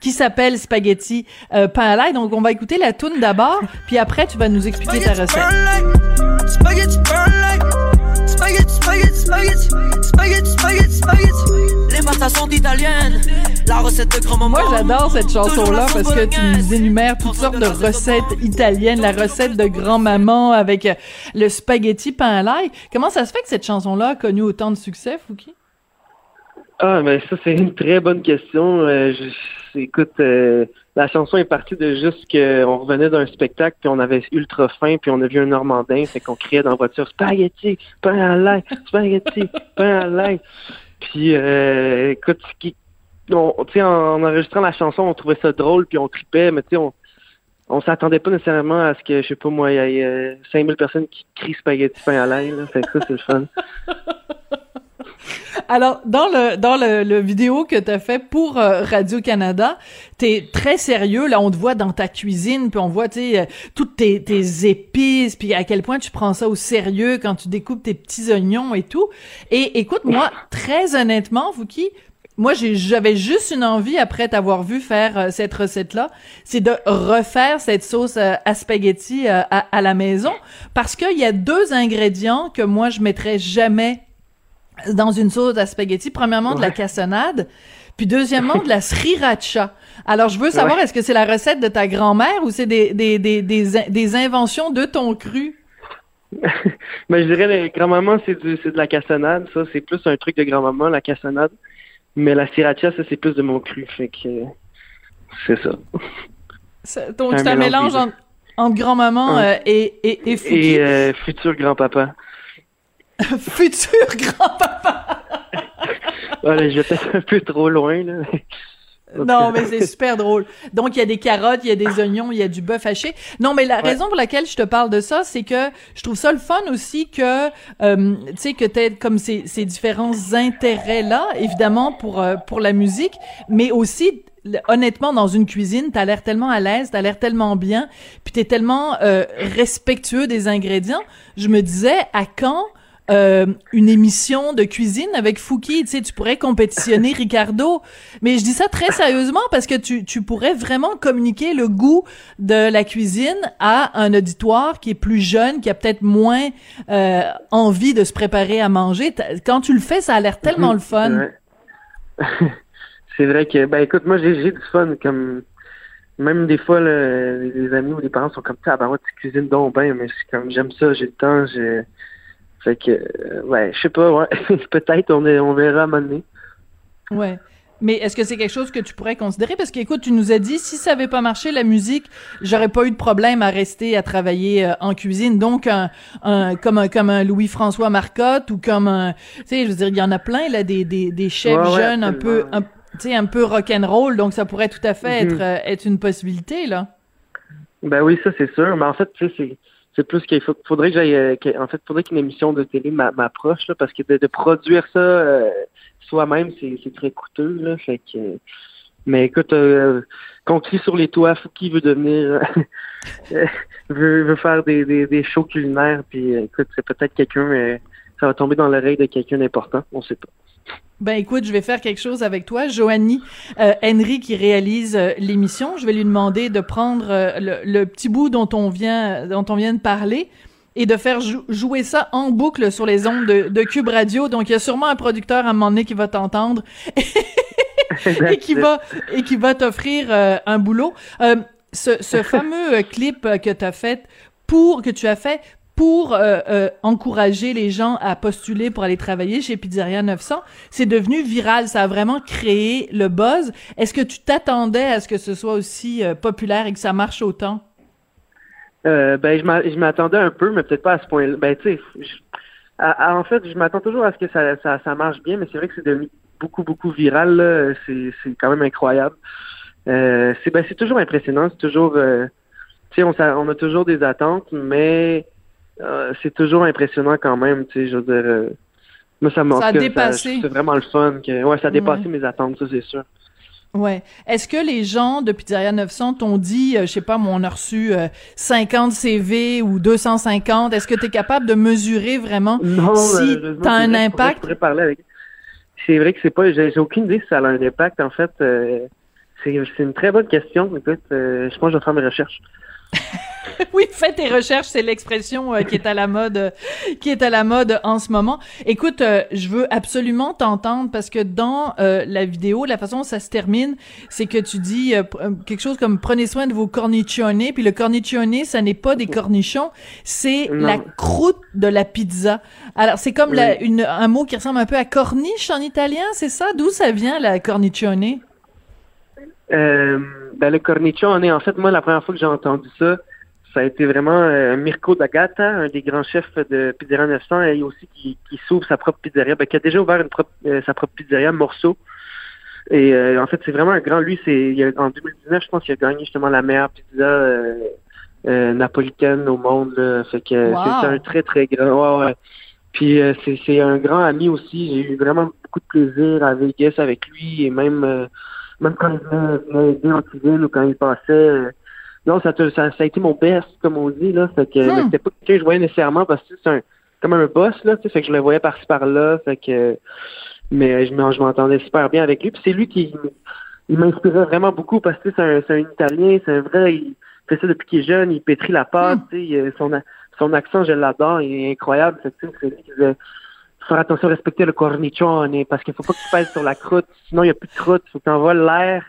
qui s'appelle Spaghetti euh, pain à l'ail. Donc, on va écouter la tune d'abord, puis après, tu vas nous expliquer ta recette. Spaghetti Les sont italiennes. La recette de grand-maman. Moi, j'adore cette chanson-là parce que tu nous énumères toutes sortes de recettes italiennes. La recette de grand-maman avec euh, le spaghetti pain à l'ail. Comment ça se fait que cette chanson-là a connu autant de succès, Fouki? Ah, mais ça, c'est une très bonne question. Euh, écoute, euh, la chanson est partie de juste qu'on revenait d'un spectacle, puis on avait ultra faim, puis on a vu un Normandin, fait qu'on criait dans la voiture spaghetti, pain à l'ail, spaghetti, pain à l'ail. Puis, euh, écoute, on, en, en enregistrant la chanson, on trouvait ça drôle, puis on tripait, mais tu sais, on, on s'attendait pas nécessairement à ce que, je sais pas moi, il y ait 5000 personnes qui crient spaghetti pain à l'ail. Fait que ça, c'est le fun. [laughs] Alors, dans le dans le, le vidéo que tu as fait pour euh, Radio Canada, t'es très sérieux. Là, on te voit dans ta cuisine, puis on voit, tu euh, toutes tes, tes épices, puis à quel point tu prends ça au sérieux quand tu découpes tes petits oignons et tout. Et écoute, moi, très honnêtement, qui moi, j'avais juste une envie, après t'avoir vu faire euh, cette recette-là, c'est de refaire cette sauce à spaghetti à, à, la maison, parce qu'il y a deux ingrédients que moi, je mettrais jamais dans une sauce à spaghetti, premièrement de la cassonade, puis deuxièmement de la [laughs] sriracha. Alors je veux savoir est-ce que c'est la recette de ta grand-mère ou c'est des, des, des, des, inventions de ton cru? [laughs] ben, je dirais grand-maman c'est c'est de la cassonade, ça c'est plus un truc de grand-maman la cassonade. Mais la sriracha ça c'est plus de mon cru, fait que c'est ça. donc c'est un, mélange entre, grand-maman euh, et et et, et euh, futur grand-papa. [laughs] Futur grand-papa! [laughs] voilà, je vais peut-être un peu trop loin, là. Non, mais c'est super drôle. Donc, il y a des carottes, il y a des oignons, il y a du bœuf haché. Non, mais la raison pour laquelle je te parle de ça, c'est que je trouve ça le fun aussi que, euh, tu sais, que t'aies comme ces, ces différents intérêts-là, évidemment, pour, euh, pour la musique, mais aussi honnêtement, dans une cuisine, t'as l'air tellement à l'aise, t'as l'air tellement bien, puis t'es tellement euh, respectueux des ingrédients. Je me disais, à quand euh, une émission de cuisine avec Fouki, tu sais, tu pourrais compétitionner [laughs] Ricardo. Mais je dis ça très sérieusement parce que tu, tu pourrais vraiment communiquer le goût de la cuisine à un auditoire qui est plus jeune, qui a peut-être moins euh, envie de se préparer à manger. Quand tu le fais, ça a l'air tellement le fun. [laughs] C'est vrai que, ben écoute, moi j'ai du fun comme même des fois les amis ou les parents sont comme ça, ah ben ouais, tu cuisines donc bien, mais c'est comme j'aime ça, j'ai le temps, j'ai fait que, euh, ouais, je sais pas, ouais. [laughs] Peut-être, on, est, on verra à un moment donné. Ouais. Mais est-ce que c'est quelque chose que tu pourrais considérer? Parce qu'écoute, tu nous as dit, si ça avait pas marché, la musique, j'aurais pas eu de problème à rester à travailler euh, en cuisine. Donc, un, un, comme un, comme un Louis-François Marcotte ou comme un, tu sais, je veux dire, il y en a plein, là, des, des, des chefs jeunes un peu, tu sais, un peu rock'n'roll. Donc, ça pourrait tout à fait mm-hmm. être, euh, être une possibilité, là. Ben oui, ça, c'est sûr. Mais en fait, tu sais, c'est c'est plus qu'il faudrait que j'aille euh, en fait faudrait qu'une émission de télé m'approche parce que de, produire ça euh, soi-même c'est très coûteux là fait que mais écoute euh, qu'on crie sur les toits qui veut devenir [laughs] veut, veut faire des, des, des shows culinaires puis écoute c'est peut-être quelqu'un ça va tomber dans l'oreille de quelqu'un d'important on sait pas ben écoute, je vais faire quelque chose avec toi. Joanie euh, Henry qui réalise euh, l'émission, je vais lui demander de prendre euh, le, petit bout dont on vient dont on vient de parler et de faire jouer ça en boucle sur les ondes de, Cube Radio. Donc il y a sûrement un producteur à un moment donné qui va t'entendre [laughs] et qui va et qui va t'offrir un boulot. ce, ce [laughs] fameux clip que tu as fait pour que tu as fait pour euh, euh, encourager les gens à postuler pour aller travailler chez Pizzeria 900. C'est devenu viral, ça a vraiment créé le buzz. Est-ce que tu t'attendais à ce que ce soit aussi euh, populaire et que ça marche autant? ben, je m'attendais un peu, mais peut-être pas à ce point-là. Ben, tu sais, en fait, je m'attends toujours à ce que ça, ça, marche bien, mais c'est vrai que c'est devenu beaucoup, beaucoup viral. C'est quand même incroyable. c'est ben, toujours impressionnant, c'est toujours tu sais, on, s'a- on a toujours des attentes, mais euh, c'est toujours impressionnant quand même, tu sais, je veux dire. euh, moi, ça m'a Ça a dépassé. C'est vraiment le fun. Que, ouais, ça a dépassé Ouais. mes attentes, ça, c'est sûr. Ouais. Est-ce que les gens de Pizzeria 900 t'ont dit, euh, je sais pas, moi, on a reçu euh, 50 CV ou 250, est-ce que tu es capable de mesurer vraiment Non, si t'as c'est un impact? Je pourrais parler avec. C'est vrai que c'est pas. J'ai aucune idée si ça a un impact. En fait, euh, c'est c'est une très bonne question. Écoute, euh, je pense que je vais faire mes recherches. [laughs] Oui, fais tes recherches, c'est l'expression euh, qui est à la mode, euh, qui est à la mode en ce moment. Écoute, euh, je veux absolument t'entendre parce que dans la vidéo, la façon dont ça se termine, c'est que tu dis quelque chose comme prenez soin de vos cornichons. Puis le cornichonné, ça n'est pas des cornichons, c'est la croûte de la pizza. Alors c'est comme la- une, un mot qui ressemble un peu à corniche en italien, c'est ça? D'où ça vient la cornichonné Euh, ben, le cornichon, en fait, moi, la première fois que j'ai entendu ça, ça a été vraiment euh, Mirko D'Agata, un des grands chefs de Pizzeria 900, et aussi qui, qui s'ouvre sa propre pizzeria, ben, qui a déjà ouvert une propre, euh, sa propre pizzeria, Morceau. Et euh, en fait, c'est vraiment un grand. Lui, c'est en 2019, je pense qu'il a gagné justement la meilleure pizza euh, euh, napolitaine au monde. Là. Fait que Wow. c'est un très très grand. Ouais, ouais. Puis euh, c'est c'est un grand ami aussi. J'ai eu vraiment beaucoup de plaisir à Vegas avec lui et même euh, même quand il venait, venait aider en cuisine ou quand il passait. euh, non, ça, te- ça, ça a été mon best, comme on dit, là. Fait que Hmm. c'était pas quelqu'un que je voyais nécessairement parce que c'est un comme un boss, là, tu sais, fait que je le voyais par-ci par-là. Fait que mais je m'en- je m'entendais super bien avec lui. Puis c'est lui qui il m'inspirait vraiment beaucoup parce que c'est un, c'est un Italien, c'est un vrai, il fait ça depuis qu'il est jeune, il pétrit la pâte, tu sais, il- son, son accent, je l'adore, il est incroyable. C'est lui qui disait, faire attention à respecter le cornichon, parce qu'il faut pas que tu pèses sur la croûte, sinon il n'y a plus de croûte, faut que tu envoies l'air.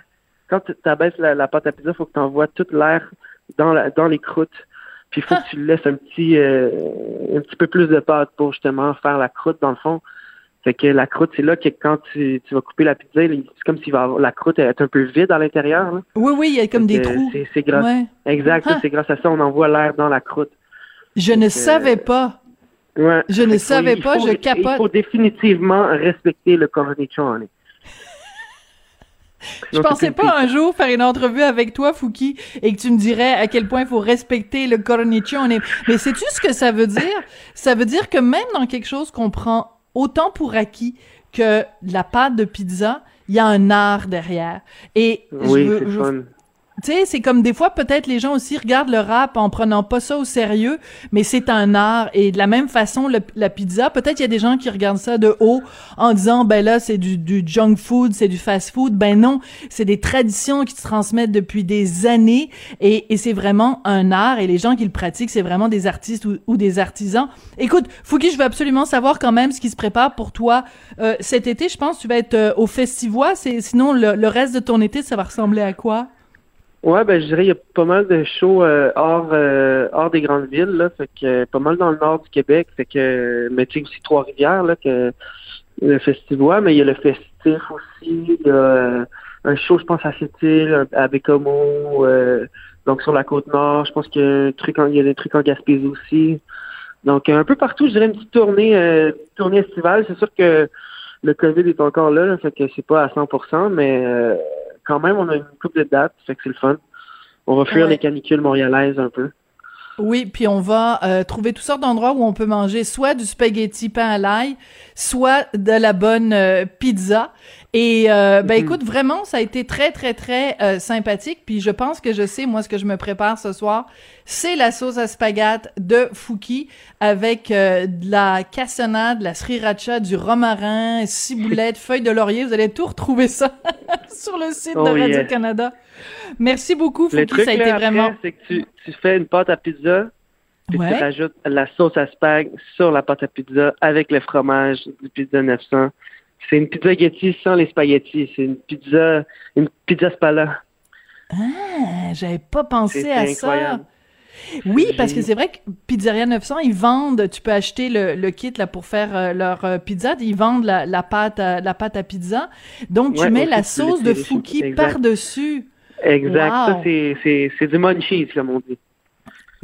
Quand tu abaisses la, la pâte à pizza, faut que tu envoies tout l'air dans, la, dans les croûtes. Puis il faut que tu laisses un petit, euh, un petit peu plus de pâte pour justement faire la croûte dans le fond. Fait que la croûte, c'est là que quand tu, tu vas couper la pizza, c'est comme si la croûte est un peu vide à l'intérieur. Oui, oui, il y a comme des Fait trous. C'est, grâce, Ouais. exact, Ah. c'est grâce à ça on envoie l'air dans la croûte. Je ne savais pas. Ouais. Je ne savais pas, faut- je capote. Il faut définitivement respecter le cornichon. [laughs] Je pensais pas un jour faire une entrevue avec toi, Fouki, et que tu me dirais à quel point il faut respecter le cornichon. Mais sais-tu ce que ça veut dire? Ça veut dire que même dans quelque chose qu'on prend autant pour acquis que la pâte de pizza, il y a un art derrière. Et je Oui, veux- c'est je- fun. Tu sais, c'est comme des fois, peut-être les gens aussi regardent le rap en prenant pas ça au sérieux, mais c'est un art. Et de la même façon, la pizza, peut-être il y a des gens qui regardent ça de haut en disant, ben là, c'est du, junk food, c'est du fast food. Ben non, c'est des traditions qui se transmettent depuis des années et, c'est vraiment un art. Et les gens qui le pratiquent, c'est vraiment des artistes ou, des artisans. Écoute, Fouki, je veux absolument savoir quand même ce qui se prépare pour toi euh, cet été. Je pense que tu vas être euh, au Festivois. Sinon, le reste de ton été, ça va ressembler à quoi? Ouais, ben je dirais il y a pas mal de shows euh, hors euh, hors des grandes villes là, fait que euh, pas mal dans le nord du Québec, fait que euh, mais tu sais aussi Trois-Rivières là que le festival, mais il y a le festif aussi, il y a euh, un show je pense à Sept-Îles, à Bécomo, donc sur la côte nord, je pense qu'il y a un truc en, il y a des trucs en Gaspésie aussi. Donc un peu partout, je dirais une petite tournée petite tournée estivale, c'est sûr que le Covid est encore là, là fait que c'est pas à 100%, mais quand même, on a une coupe de dates, fait que c'est le fun. On va fuir Ouais. les canicules montréalaises un peu. Oui, puis on va euh, trouver toutes sortes d'endroits où on peut manger soit du spaghetti pain à l'ail, soit de la bonne euh, pizza. Et euh, ben Mhm. écoute, vraiment, ça a été très très très euh, sympathique. Puis je pense que je sais moi ce que je me prépare ce soir, c'est la sauce à spaghetti de Fouki avec euh, de la cassonade, de la sriracha, du romarin, ciboulette, [laughs] feuilles de laurier. Vous allez tout retrouver ça [laughs] sur le site Oh, de Radio yes. Canada. Merci beaucoup, Le Fouki. truc, Ça a là, été après, vraiment. c'est que tu, tu fais une pâte à pizza, puis Ouais. tu rajoutes la sauce à spag sur la pâte à pizza avec le fromage du pizza 900. C'est une pizza spaghetti sans les spaghettis. C'est une pizza, une pizza spala. Ah, j'avais pas pensé à incroyable. ça. Oui, parce que c'est vrai que Pizzeria 900, ils vendent, tu peux acheter le, le kit là pour faire euh, leur euh, pizza, ils vendent la, la pâte à, la pâte à pizza. Donc tu mets la sauce de Fouki par-dessus. Exact. Wow. Ça, c'est, c'est, c'est du munchies, comme on dit.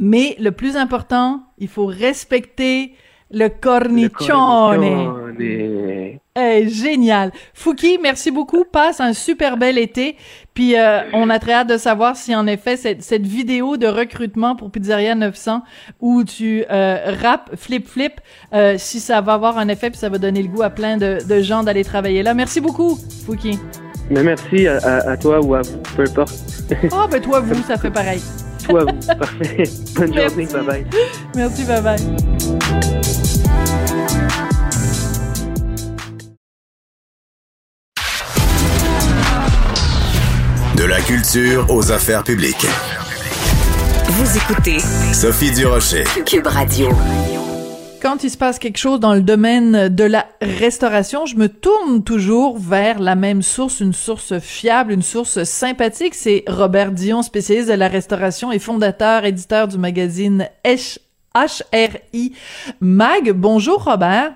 Mais le plus important, il faut respecter le Le cornichone. cornichone. Eh, génial. Fouki, merci beaucoup. Passe un super bel été. Puis euh, on a très hâte de savoir si en effet cette, cette vidéo de recrutement pour Pizzeria 900 où tu euh, rap flip flip, euh, si ça va avoir un effet puis ça va donner le goût à plein de, de gens d'aller travailler là. Merci beaucoup, Fouki. Mais merci à, à- à toi ou à vous, peu importe. Oh ben toi vous, [laughs] ça fait pareil. Toi, vous. [laughs] Parfait. Bonne journée. Merci. Bye bye. Merci, bye bye. De la culture aux affaires publiques. Vous écoutez Sophie Durocher. Cube Radio. Quand il se passe quelque chose dans le domaine de la restauration, je me tourne toujours vers la même source, une source fiable, une source sympathique. C'est Robert Dion, spécialiste de la restauration et fondateur, éditeur du magazine HRI Mag. Bonjour Robert.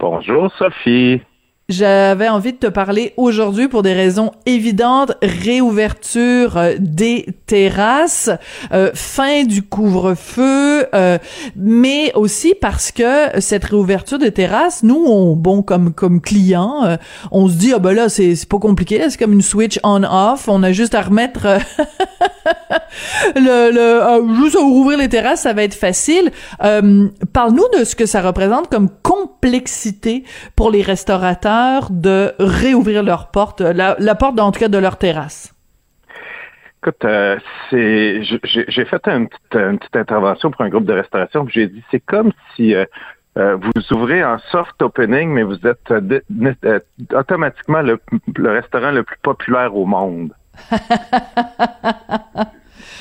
Bonjour Sophie. J'avais envie de te parler aujourd'hui pour des raisons évidentes. Réouverture euh, des terrasses, euh, fin du couvre-feu, euh, mais aussi parce que cette réouverture des terrasses, nous, on, bon, comme comme clients, euh, on se dit ah ben là c'est c'est pas compliqué, c'est comme une switch on/off. On a juste à remettre [laughs] le, le juste à rouvrir les terrasses, ça va être facile. Parle-nous de ce que ça représente comme complexité pour les restaurateurs de réouvrir leurs portes, la, la porte en tout cas de leur terrasse? Écoute, euh, c'est, j'ai fait une petite, une petite intervention pour un groupe de restauration. puis J'ai dit, c'est comme si euh, euh, vous ouvrez en soft opening, mais vous êtes automatiquement le, le restaurant le plus populaire au monde. [laughs]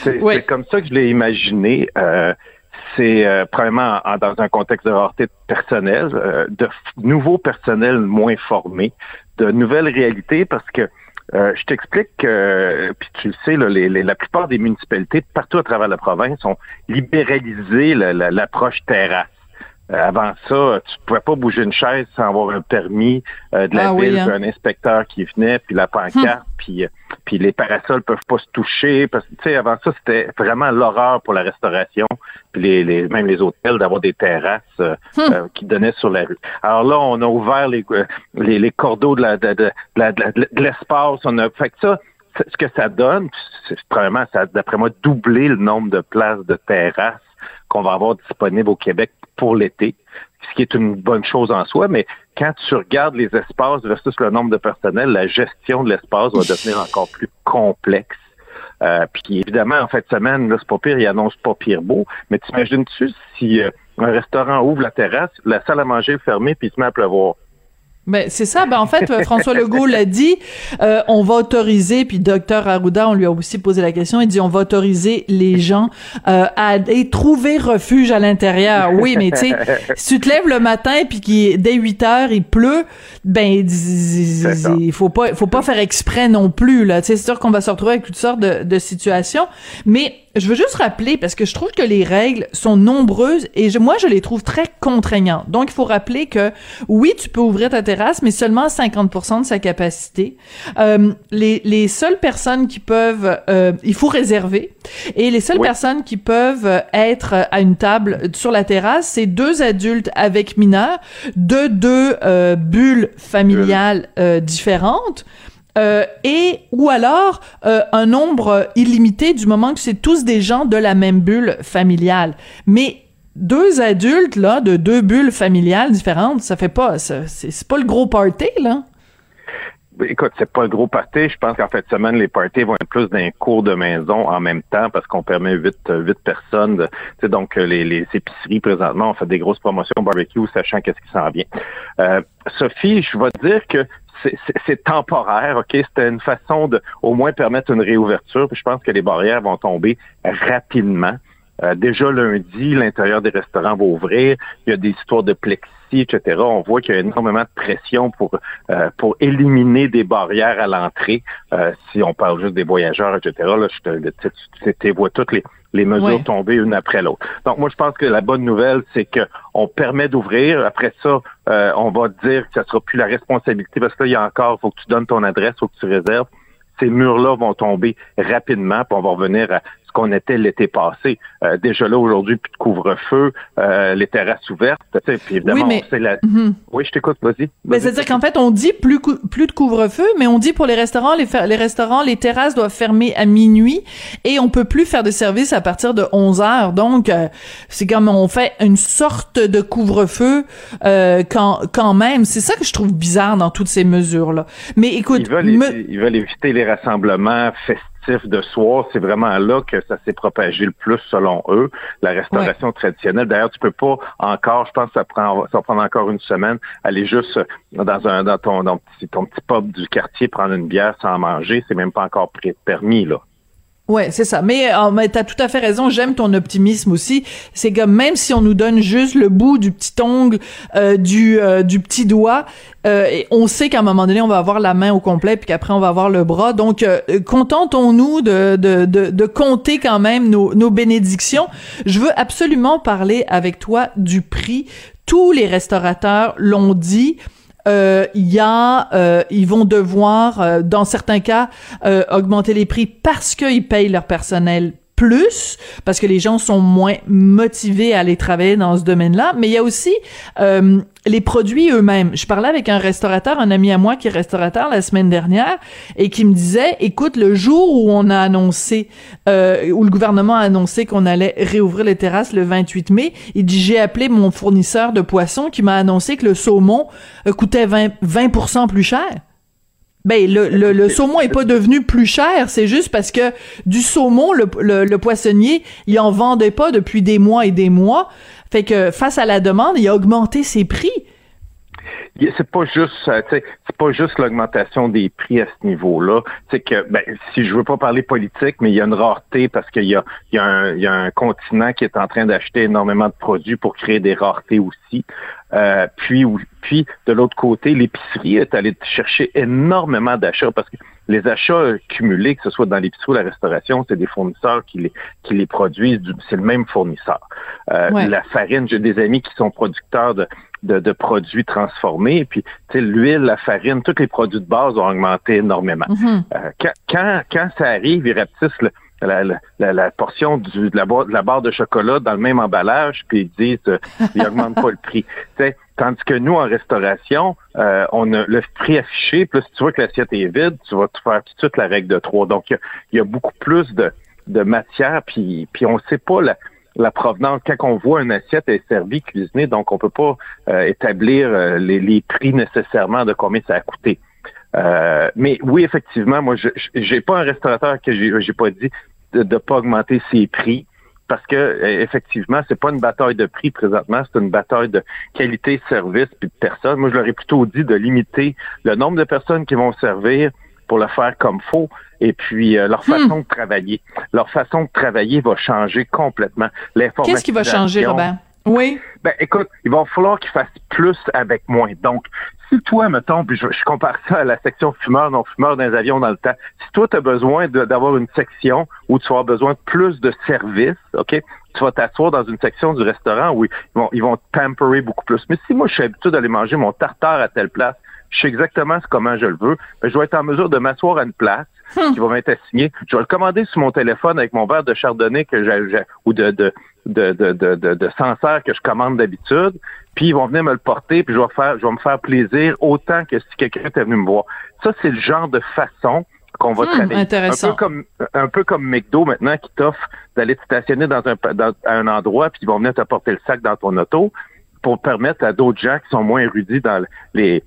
c'est Oui. c'est comme ça que je l'ai imaginé. C'est euh, premièrement en- dans un contexte de rareté personnelle, euh, de nouveaux personnels moins formés, de nouvelles réalités, parce que euh, je t'explique que, puis tu le sais, là, les- les- la plupart des municipalités partout à travers la province ont libéralisé la- la- l'approche terrasse. Euh, avant ça, tu pouvais pas bouger une chaise sans avoir un permis euh, de la Ah oui, ville, hein. un inspecteur qui venait, puis la pancarte, puis euh, puis les parasols peuvent pas se toucher. Parce que tu sais, avant ça, c'était vraiment l'horreur pour la restauration, puis les, les même les hôtels d'avoir des terrasses euh, euh, qui donnaient sur la rue. Alors là, on a ouvert les euh, les, les cordeaux de la de, de, de l'espace. On a fait que ça. Ce que ça donne, c'est vraiment, ça d'après moi, doublé le nombre de places de terrasses qu'on va avoir disponibles au Québec pour l'été, ce qui est une bonne chose en soi, mais quand tu regardes les espaces versus le nombre de personnel, la gestion de l'espace va devenir [laughs] encore plus complexe. Euh, puis évidemment, en fin de semaine, là, c'est pas pire, il annonce pas pire beau, mais t'imagines-tu si euh, un restaurant ouvre la terrasse, la salle à manger est fermée, puis il se met à pleuvoir? Ben c'est ça. Ben en fait, euh, François Legault l'a dit. euh, on va autoriser. Puis docteur Arruda, on lui a aussi posé la question. Il dit on va autoriser les gens euh, à aller trouver refuge à l'intérieur. Oui, mais tu sais, [laughs] si tu te lèves le matin puis qu'il dès 8 heures il pleut, ben il faut pas, faut pas faire exprès non plus là. Tu sais, c'est sûr qu'on va se retrouver avec toutes sortes de, de situations. Mais je veux juste rappeler parce que je trouve que les règles sont nombreuses et je- moi je les trouve très contraignantes. Donc il faut rappeler que oui, tu peux ouvrir ta terrasse, mais seulement à 50% de sa capacité. Euh, les, les seules personnes qui peuvent, euh, il faut réserver et les seules Oui. personnes qui peuvent être à une table sur la terrasse, c'est deux adultes avec mineurs de deux euh, bulles familiales euh, différentes. Euh, et ou alors euh, un nombre illimité du moment que c'est tous des gens de la même bulle familiale. Mais deux adultes là de deux bulles familiales différentes, ça fait pas c'est pas le gros party là. Écoute, c'est pas le gros party. Je pense qu'en fait de semaine, les parties vont être plus d'un cours de maison en même temps parce qu'on permet huit, euh, personnes. tu sais, donc, les, épiceries, présentement, on fait des grosses promotions barbecue, sachant qu'est-ce qui s'en vient. Sophie, je vais te dire que c'est- temporaire, OK? C'était une façon de au moins permettre une réouverture. Puis je pense que les barrières vont tomber rapidement. Euh, déjà lundi, l'intérieur des restaurants va ouvrir. Il y a des histoires de plexi, etc. On voit qu'il y a énormément de pression pour euh, pour éliminer des barrières à l'entrée. Euh, si on parle juste des voyageurs, etc. Là, je te, tu, tu- tu vois toutes les les mesures Ouais. tomber une après l'autre. Donc moi je pense que la bonne nouvelle c'est que on permet d'ouvrir. Après ça, euh, on va dire que ça sera plus la responsabilité parce que là il y a encore faut que tu donnes ton adresse, faut que tu réserves ces murs-là vont tomber rapidement, puis on va revenir à ce qu'on était l'été passé. Euh, déjà là, aujourd'hui, plus de couvre-feu, euh, les terrasses ouvertes. Puis évidemment, Oui, mais- c'est la... Mhm. Oui, je t'écoute, vas-y. Ben, Vas-y. c'est-à-dire qu'en fait, on dit plus, cou- plus de couvre-feu, mais on dit pour les restaurants, les, fer- les restaurants, les terrasses doivent fermer à minuit et on peut plus faire de service à partir de 11 heures. Donc, euh, c'est comme on fait une sorte de couvre-feu euh, quand, quand même. C'est ça que je trouve bizarre dans toutes ces mesures-là. Mais écoute, Ils veulent, me- ils veulent éviter les rassemblements festifs de soir. C'est vraiment là que ça s'est propagé le plus selon eux. La restauration traditionnelle. D'ailleurs, tu peux pas encore, je pense que ça prend, ça va prendre encore une semaine, aller juste dans un, dans ton, dans petit- ton petit pub du quartier prendre une bière sans manger. C'est même pas encore permis, là. Ouais, c'est ça. Mais, euh, mais t'as tout à fait raison. J'aime ton optimisme aussi. C'est que même si on nous donne juste le bout du petit ongle, euh, du euh, du petit doigt, euh, et on sait qu'à un moment donné, on va avoir la main au complet, puis qu'après on va avoir le bras. Donc, euh, contentons-nous de, de de de compter quand même nos nos bénédictions. Je veux absolument parler avec toi du prix. Tous les restaurateurs l'ont dit euh, y a, euh, ils vont devoir, euh, dans certains cas, euh, augmenter les prix parce qu'ils payent leur personnel plus, parce que les gens sont moins motivés à aller travailler dans ce domaine-là. Mais il y a aussi euh, les produits eux-mêmes. Je parlais avec un restaurateur, un ami à moi qui est restaurateur la semaine dernière, et qui me disait, écoute, le jour où on a annoncé, euh, où le gouvernement a annoncé qu'on allait réouvrir les terrasses le 28 mai, il dit, j'ai appelé mon fournisseur de poissons qui m'a annoncé que le saumon euh, coûtait 20, 20 plus cher. Ben, le, le, le saumon est pas devenu plus cher, c'est juste parce que du saumon, le, le, le poissonnier, il en vendait pas depuis des mois et des mois. Fait que face à la demande, il a augmenté ses prix. C'est pas juste euh, c'est pas juste l'augmentation des prix à ce niveau-là. C'est que ben si je veux pas parler politique mais il y a une rareté parce qu'il y a il y a un il y a un continent qui est en train d'acheter énormément de produits pour créer des raretés aussi. Euh, puis puis de l'autre côté l'épicerie est allée chercher énormément d'achats parce que les achats cumulés que ce soit dans l'épicerie ou la restauration c'est des fournisseurs qui les qui les produisent du- c'est le même fournisseur. Euh, Ouais. la farine j'ai des amis qui sont producteurs de de, de produits transformés. Puis, tu sais, l'huile, la farine, tous les produits de base ont augmenté énormément. Mhm. Euh, quand, quand, quand ça arrive, ils rapetissent le- la, la, la, la portion du, de, la, barre- de la barre de chocolat dans le même emballage, puis ils disent euh, ils augmentent pas le prix. [laughs] Tandis que nous, en restauration, euh, on a le prix affiché, plus tu vois que l'assiette est vide, tu vas te faire tout de suite la règle de trois. Donc, il y a, il y a beaucoup plus de, de matière, puis, puis on ne sait pas la, la provenance. Quand on voit une assiette est servie, cuisinée, donc on peut pas euh, établir euh, les, les prix nécessairement de combien ça a coûté. Euh, mais oui, effectivement, moi, je j'ai pas un restaurateur que j'ai j'ai pas dit de ne pas augmenter ses prix parce que euh, effectivement, c'est pas une bataille de prix présentement, c'est une bataille de qualité, service puis de personnes. Moi, je leur ai plutôt dit de limiter le nombre de personnes qui vont servir pour le faire comme faut et puis euh, leur façon de travailler. Leur façon de travailler va changer complètement. Qu'est-ce qui va changer, Robert? Oui. ben, écoute, il va falloir qu'ils fassent plus avec moins. Donc, si toi, mettons, puis je, je compare ça à la section fumeur, non fumeur dans les avions dans le temps, si toi, tu as besoin d'avoir une section où tu vas avoir besoin de plus de services, OK? Tu vas t'asseoir dans une section du restaurant où ils vont, ils vont te pamperer beaucoup plus. Mais si moi, je suis habitué d'aller manger mon tartare à telle place, je sais exactement comment je le veux, ben, je vais être en mesure de m'asseoir à une place qui va m'être assignée. Je vais le commander sur mon téléphone avec mon verre de chardonnay que j'ai, ou de, de, de, de, de, de, de Sancerre que je commande d'habitude. Puis ils vont venir me le porter, puis je vais faire, je vais me faire plaisir autant que si quelqu'un était venu me voir. Ça, c'est le genre de façon qu'on va Hmm, travailler. intéressant. Un peu comme un peu comme McDo maintenant qui t'offre d'aller te stationner dans un dans, à un endroit, puis ils vont venir t'apporter le sac dans ton auto pour permettre à d'autres gens qui sont moins érudits dans les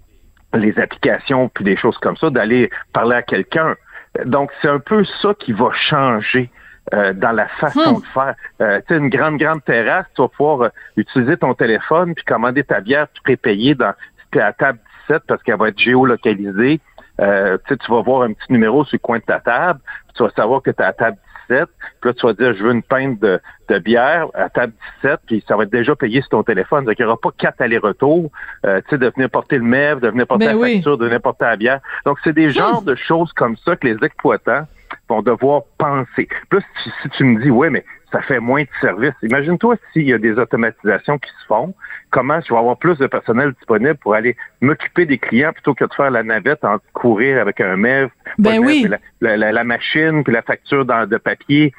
les applications puis des choses comme ça d'aller parler à quelqu'un. Donc c'est un peu ça qui va changer euh, dans la façon Hmm. de faire. Euh, tu sais, une grande, grande terrasse, tu vas pouvoir euh, utiliser ton téléphone puis commander ta bière prépayée dans si t'es à table 17 parce qu'elle va être géolocalisée. Tu vas voir un petit numéro sur le coin de ta table, puis tu vas savoir que tu es à table 17, puis là, tu vas dire, je veux une pinte de, de bière à table 17, puis ça va être déjà payé sur ton téléphone. Donc, il n'y aura pas quatre allers-retours, euh, tu sais, de venir porter le MEV, de venir porter la oui. facture, de venir porter la bière. Donc, c'est des genres de choses comme ça que les exploitants vont devoir penser. Plus, si, si tu me dis, ouais, mais ça fait moins de services. Imagine-toi s'il y a des automatisations qui se font, comment je vais avoir plus de personnel disponible pour aller m'occuper des clients plutôt que de faire la navette en courir avec un MEV, Ben MEV, oui. la, la- la- la machine, puis la facture dans, de papier.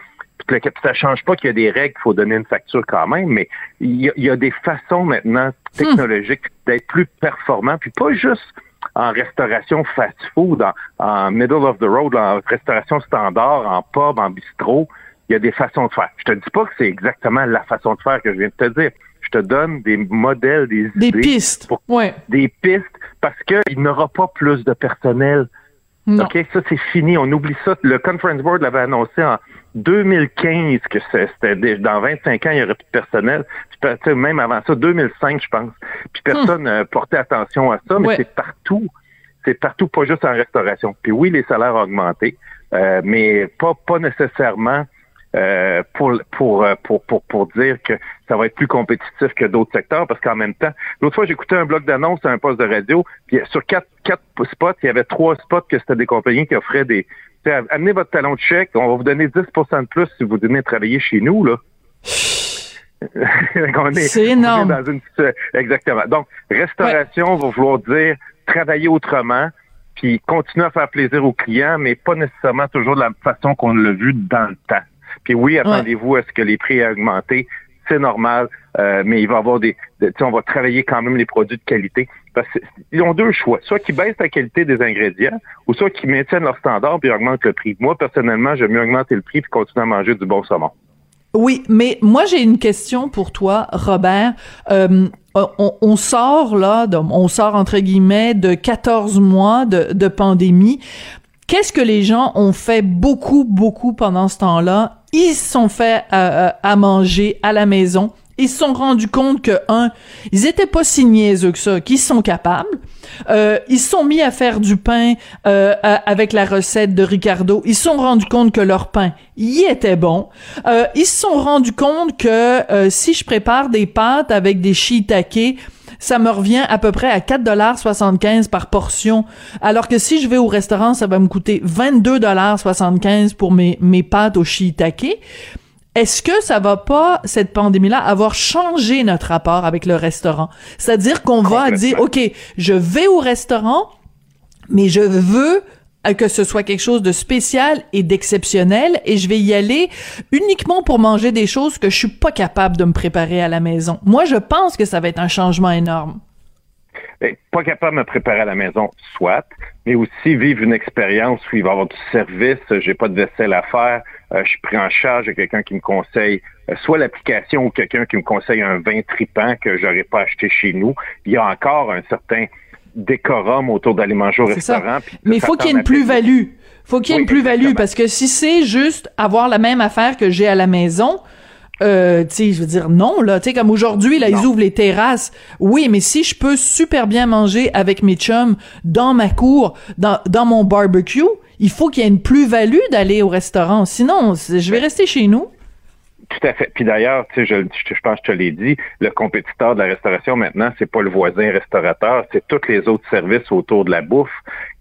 puis que ça change pas qu'il y a des règles, qu'il faut donner une facture quand même, mais il y, a, il y a des façons maintenant technologiques d'être plus performant, puis pas juste en restauration fast-food, en, en middle of the road, en restauration standard, en pub, en bistrot. Il y a des façons de faire. Je te dis pas que c'est exactement la façon de faire que je viens de te dire. Je te donne des modèles, des, Des idées pistes. pour- Ouais. des pistes parce qu'il n'aura pas plus de personnel. Non. OK, ça c'est fini. On oublie ça. Le Conference Board l'avait annoncé en 2015 que c'était dans 25 ans, il n'y aurait plus de personnel. Puis, tu sais, même avant ça, 2005, je pense. Puis personne n'a porté attention à ça, mais Ouais. c'est partout. C'est partout, pas juste en restauration. Puis oui, les salaires ont augmenté, euh, mais pas, pas nécessairement euh, pour, pour, euh, pour, pour, pour dire que ça va être plus compétitif que d'autres secteurs, parce qu'en même temps, l'autre fois, j'écoutais un bloc d'annonce à un poste de radio, puis sur quatre, quatre spots, il y avait trois spots que c'était des compagnies qui offraient des... Amenez votre talon de chèque, on va vous donner 10 de plus si vous venez travailler chez nous, là. [laughs] C'est énorme. dans une exactement. Donc, restauration va vouloir dire travailler autrement, puis continuer à faire plaisir aux clients, mais pas nécessairement toujours de la façon qu'on l'a vu dans le temps. Puis oui, attendez-vous à ce que les prix aient augmenté. C'est normal, euh, mais il va y avoir des, de- on va travailler quand même les produits de qualité. Parce qu'ils ont deux choix. Soit qu'ils baissent la qualité des ingrédients, ou soit qu'ils maintiennent leur standard puis augmentent le prix. Moi, personnellement, j'aime mieux augmenter le prix puis continuer à manger du bon saumon. Oui, mais moi j'ai une question pour toi, Robert. Euh, on, on sort là, on sort entre guillemets de 14 mois de, de pandémie. Qu'est-ce que les gens ont fait beaucoup, beaucoup pendant ce temps-là? Ils se sont fait euh, euh, à manger à la maison. Ils se sont rendus compte que, un, ils étaient pas si niaiseux que ça, qu'ils sont capables. Euh, ils se sont mis à faire du pain euh, à- avec la recette de Ricardo. Ils se sont rendus compte que leur pain, y était bon. Euh, ils se sont rendus compte que euh, si je prépare des pâtes avec des shiitake, ça me revient à peu près à 4,75 par portion. Alors que si je vais au restaurant, ça va me coûter 22,75 pour mes, mes pâtes au shiitake. Est-ce que ça va pas, cette pandémie-là, avoir changé notre rapport avec le restaurant? C'est-à-dire qu'on va dire, OK, je vais au restaurant, mais je veux que ce soit quelque chose de spécial et d'exceptionnel et je vais y aller uniquement pour manger des choses que je suis pas capable de me préparer à la maison. Moi, je pense que ça va être un changement énorme. Ben, pas capable de me préparer à la maison, soit, mais aussi vivre une expérience où il va y avoir du service, euh, j'ai pas de vaisselle à faire, euh, je suis pris en charge de quelqu'un qui me conseille euh, soit l'application ou quelqu'un qui me conseille un vin tripant que j'aurais pas acheté chez nous. Il y a encore un certain décorum autour d'aller manger au restaurant. Mais il faut qu'il y ait une plus-value. faut qu'il y ait Oui, une plus-value parce que si c'est juste avoir la même affaire que j'ai à la maison, euh, tu sais, je veux dire non là, tu sais comme aujourd'hui là, ils ouvrent les terrasses. Oui, mais si je peux super bien manger avec mes chums dans ma cour, dans dans mon barbecue, il faut qu'il y ait une plus-value d'aller au restaurant. Sinon, je vais rester chez nous. Tout à fait. Puis d'ailleurs, tu sais, je, je, je pense que je te l'ai dit, le compétiteur de la restauration maintenant, c'est pas le voisin restaurateur, c'est tous les autres services autour de la bouffe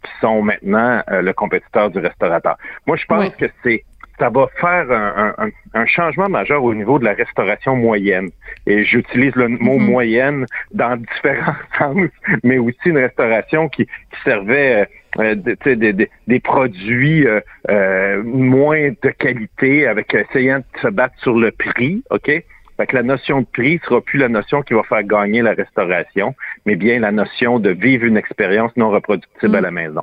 qui sont maintenant euh, le compétiteur du restaurateur. Moi, je pense Oui. que c'est ça va faire un, un- un- changement majeur au niveau de la restauration moyenne. Et j'utilise le mot Mhm. moyenne dans différents [laughs] sens, mais aussi une restauration qui, qui servait euh, euh, de- des, des- des produits euh, euh, moins de qualité, avec essayant de se battre sur le prix, OK? Fait que la notion de prix sera plus la notion qui va faire gagner la restauration, mais bien la notion de vivre une expérience non reproductible Mm. à la maison.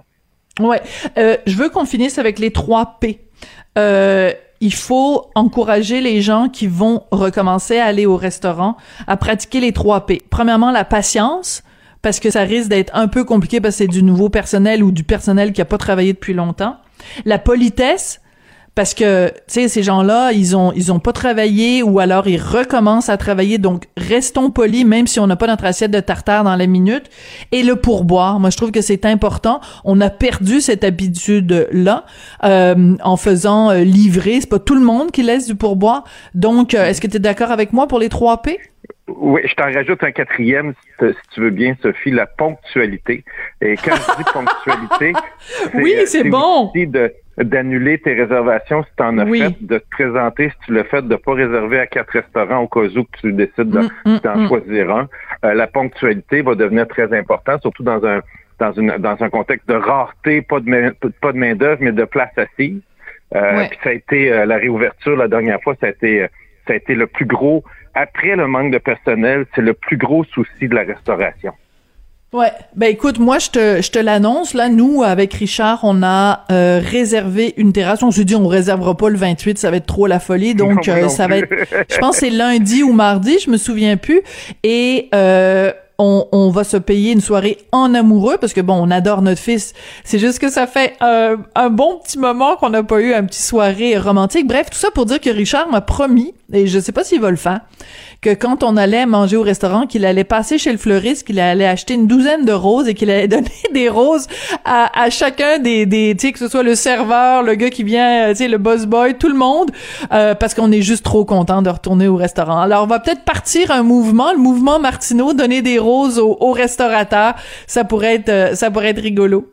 Ouais, euh, je veux qu'on finisse avec les trois P. Euh, il faut encourager les gens qui vont recommencer à aller au restaurant à pratiquer les trois P. Premièrement, la patience, parce que ça risque d'être un peu compliqué parce que c'est du nouveau personnel ou du personnel qui a pas travaillé depuis longtemps. La politesse, parce que tu sais ces gens-là ils ont ils ont pas travaillé ou alors ils recommencent à travailler. Donc restons polis même si on n'a pas notre assiette de tartare dans la minute. Et le pourboire moi je trouve que c'est important. On a perdu cette habitude là en faisant euh, livrer. C'est pas tout le monde qui laisse du pourboire. Donc euh, est-ce que tu es d'accord avec moi pour les 3 P? Oui, je t'en rajoute un quatrième, si, tu veux bien, Sophie, la ponctualité. Et quand je dis ponctualité, [laughs] Oui, euh, c'est bon. aussi de d'annuler tes réservations si tu en as Oui. fait, de te présenter si tu l'as fait, de pas réserver à quatre restaurants au cas où que tu décides de- Mm, mm, d'en mm. choisir un. Euh, la ponctualité va devenir très importante, surtout dans un dans une dans un contexte de rareté, pas de main, pas de main d'œuvre, mais de place assise. Euh, Puis ça a été euh, la réouverture la dernière fois, ça a été ça a été le plus gros. Après le manque de personnel, c'est le plus gros souci de la restauration. Ouais, ben écoute, moi je te je te l'annonce là, nous avec Richard, on a euh, réservé une terrasse. On s'est dit on réservera pas le 28, ça va être trop la folie. Donc [laughs] euh, ça va être je pense c'est lundi ou mardi, je me souviens plus et euh, on, va se payer une soirée en amoureux parce que bon, on adore notre fils. C'est juste que ça fait un bon petit moment qu'on n'a pas eu un petit soirée romantique. Bref, tout ça pour dire que Richard m'a promis, et je sais pas s'il va le faire, que quand on allait manger au restaurant, qu'il allait passer chez le fleuriste, qu'il allait acheter une douzaine de roses et qu'il allait [laughs] donner des roses à, chacun des, des tu sais, que ce soit le serveur, le gars qui vient, tu sais, le boss boy, tout le monde, euh, parce qu'on est juste trop content de retourner au restaurant. Alors, on va peut-être partir un mouvement, le mouvement Martineau, donner des roses aux, restaurateurs. Ça pourrait être, euh, ça pourrait être rigolo.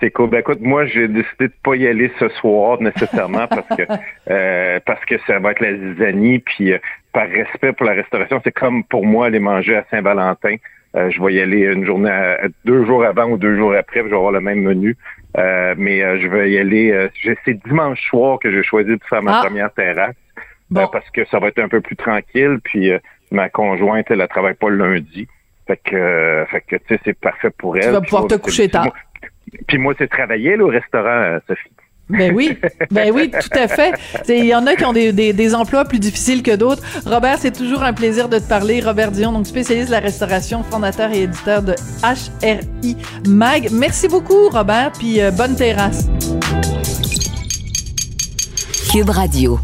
C'est cool. Ben écoute, moi j'ai décidé de pas y aller ce soir nécessairement parce que [laughs] euh, parce que ça va être la zizanie, puis par respect pour la restauration, c'est comme pour moi aller manger à Saint-Valentin. Euh, je vais y aller une journée, deux jours avant ou deux jours après, je vais avoir le même menu. Euh, mais euh, je vais y aller. c'est dimanche soir que j'ai choisi de faire ma ah. première terrasse parce que ça va être un peu plus tranquille. Puis ma conjointe, elle ne travaille pas le lundi. Fait que, fait que tu sais, c'est parfait pour elle. Tu vas pouvoir te coucher tard. Puis moi, c'est travailler au restaurant, Sophie. Ben oui, [laughs] ben oui, tout à fait. Il y en a qui ont des, des, des emplois plus difficiles que d'autres. Robert, c'est toujours un plaisir de te parler. Robert Dion, donc spécialiste de la restauration, fondateur et éditeur de HRI Mag. Merci beaucoup, Robert, puis euh, bonne terrasse. Cube Radio.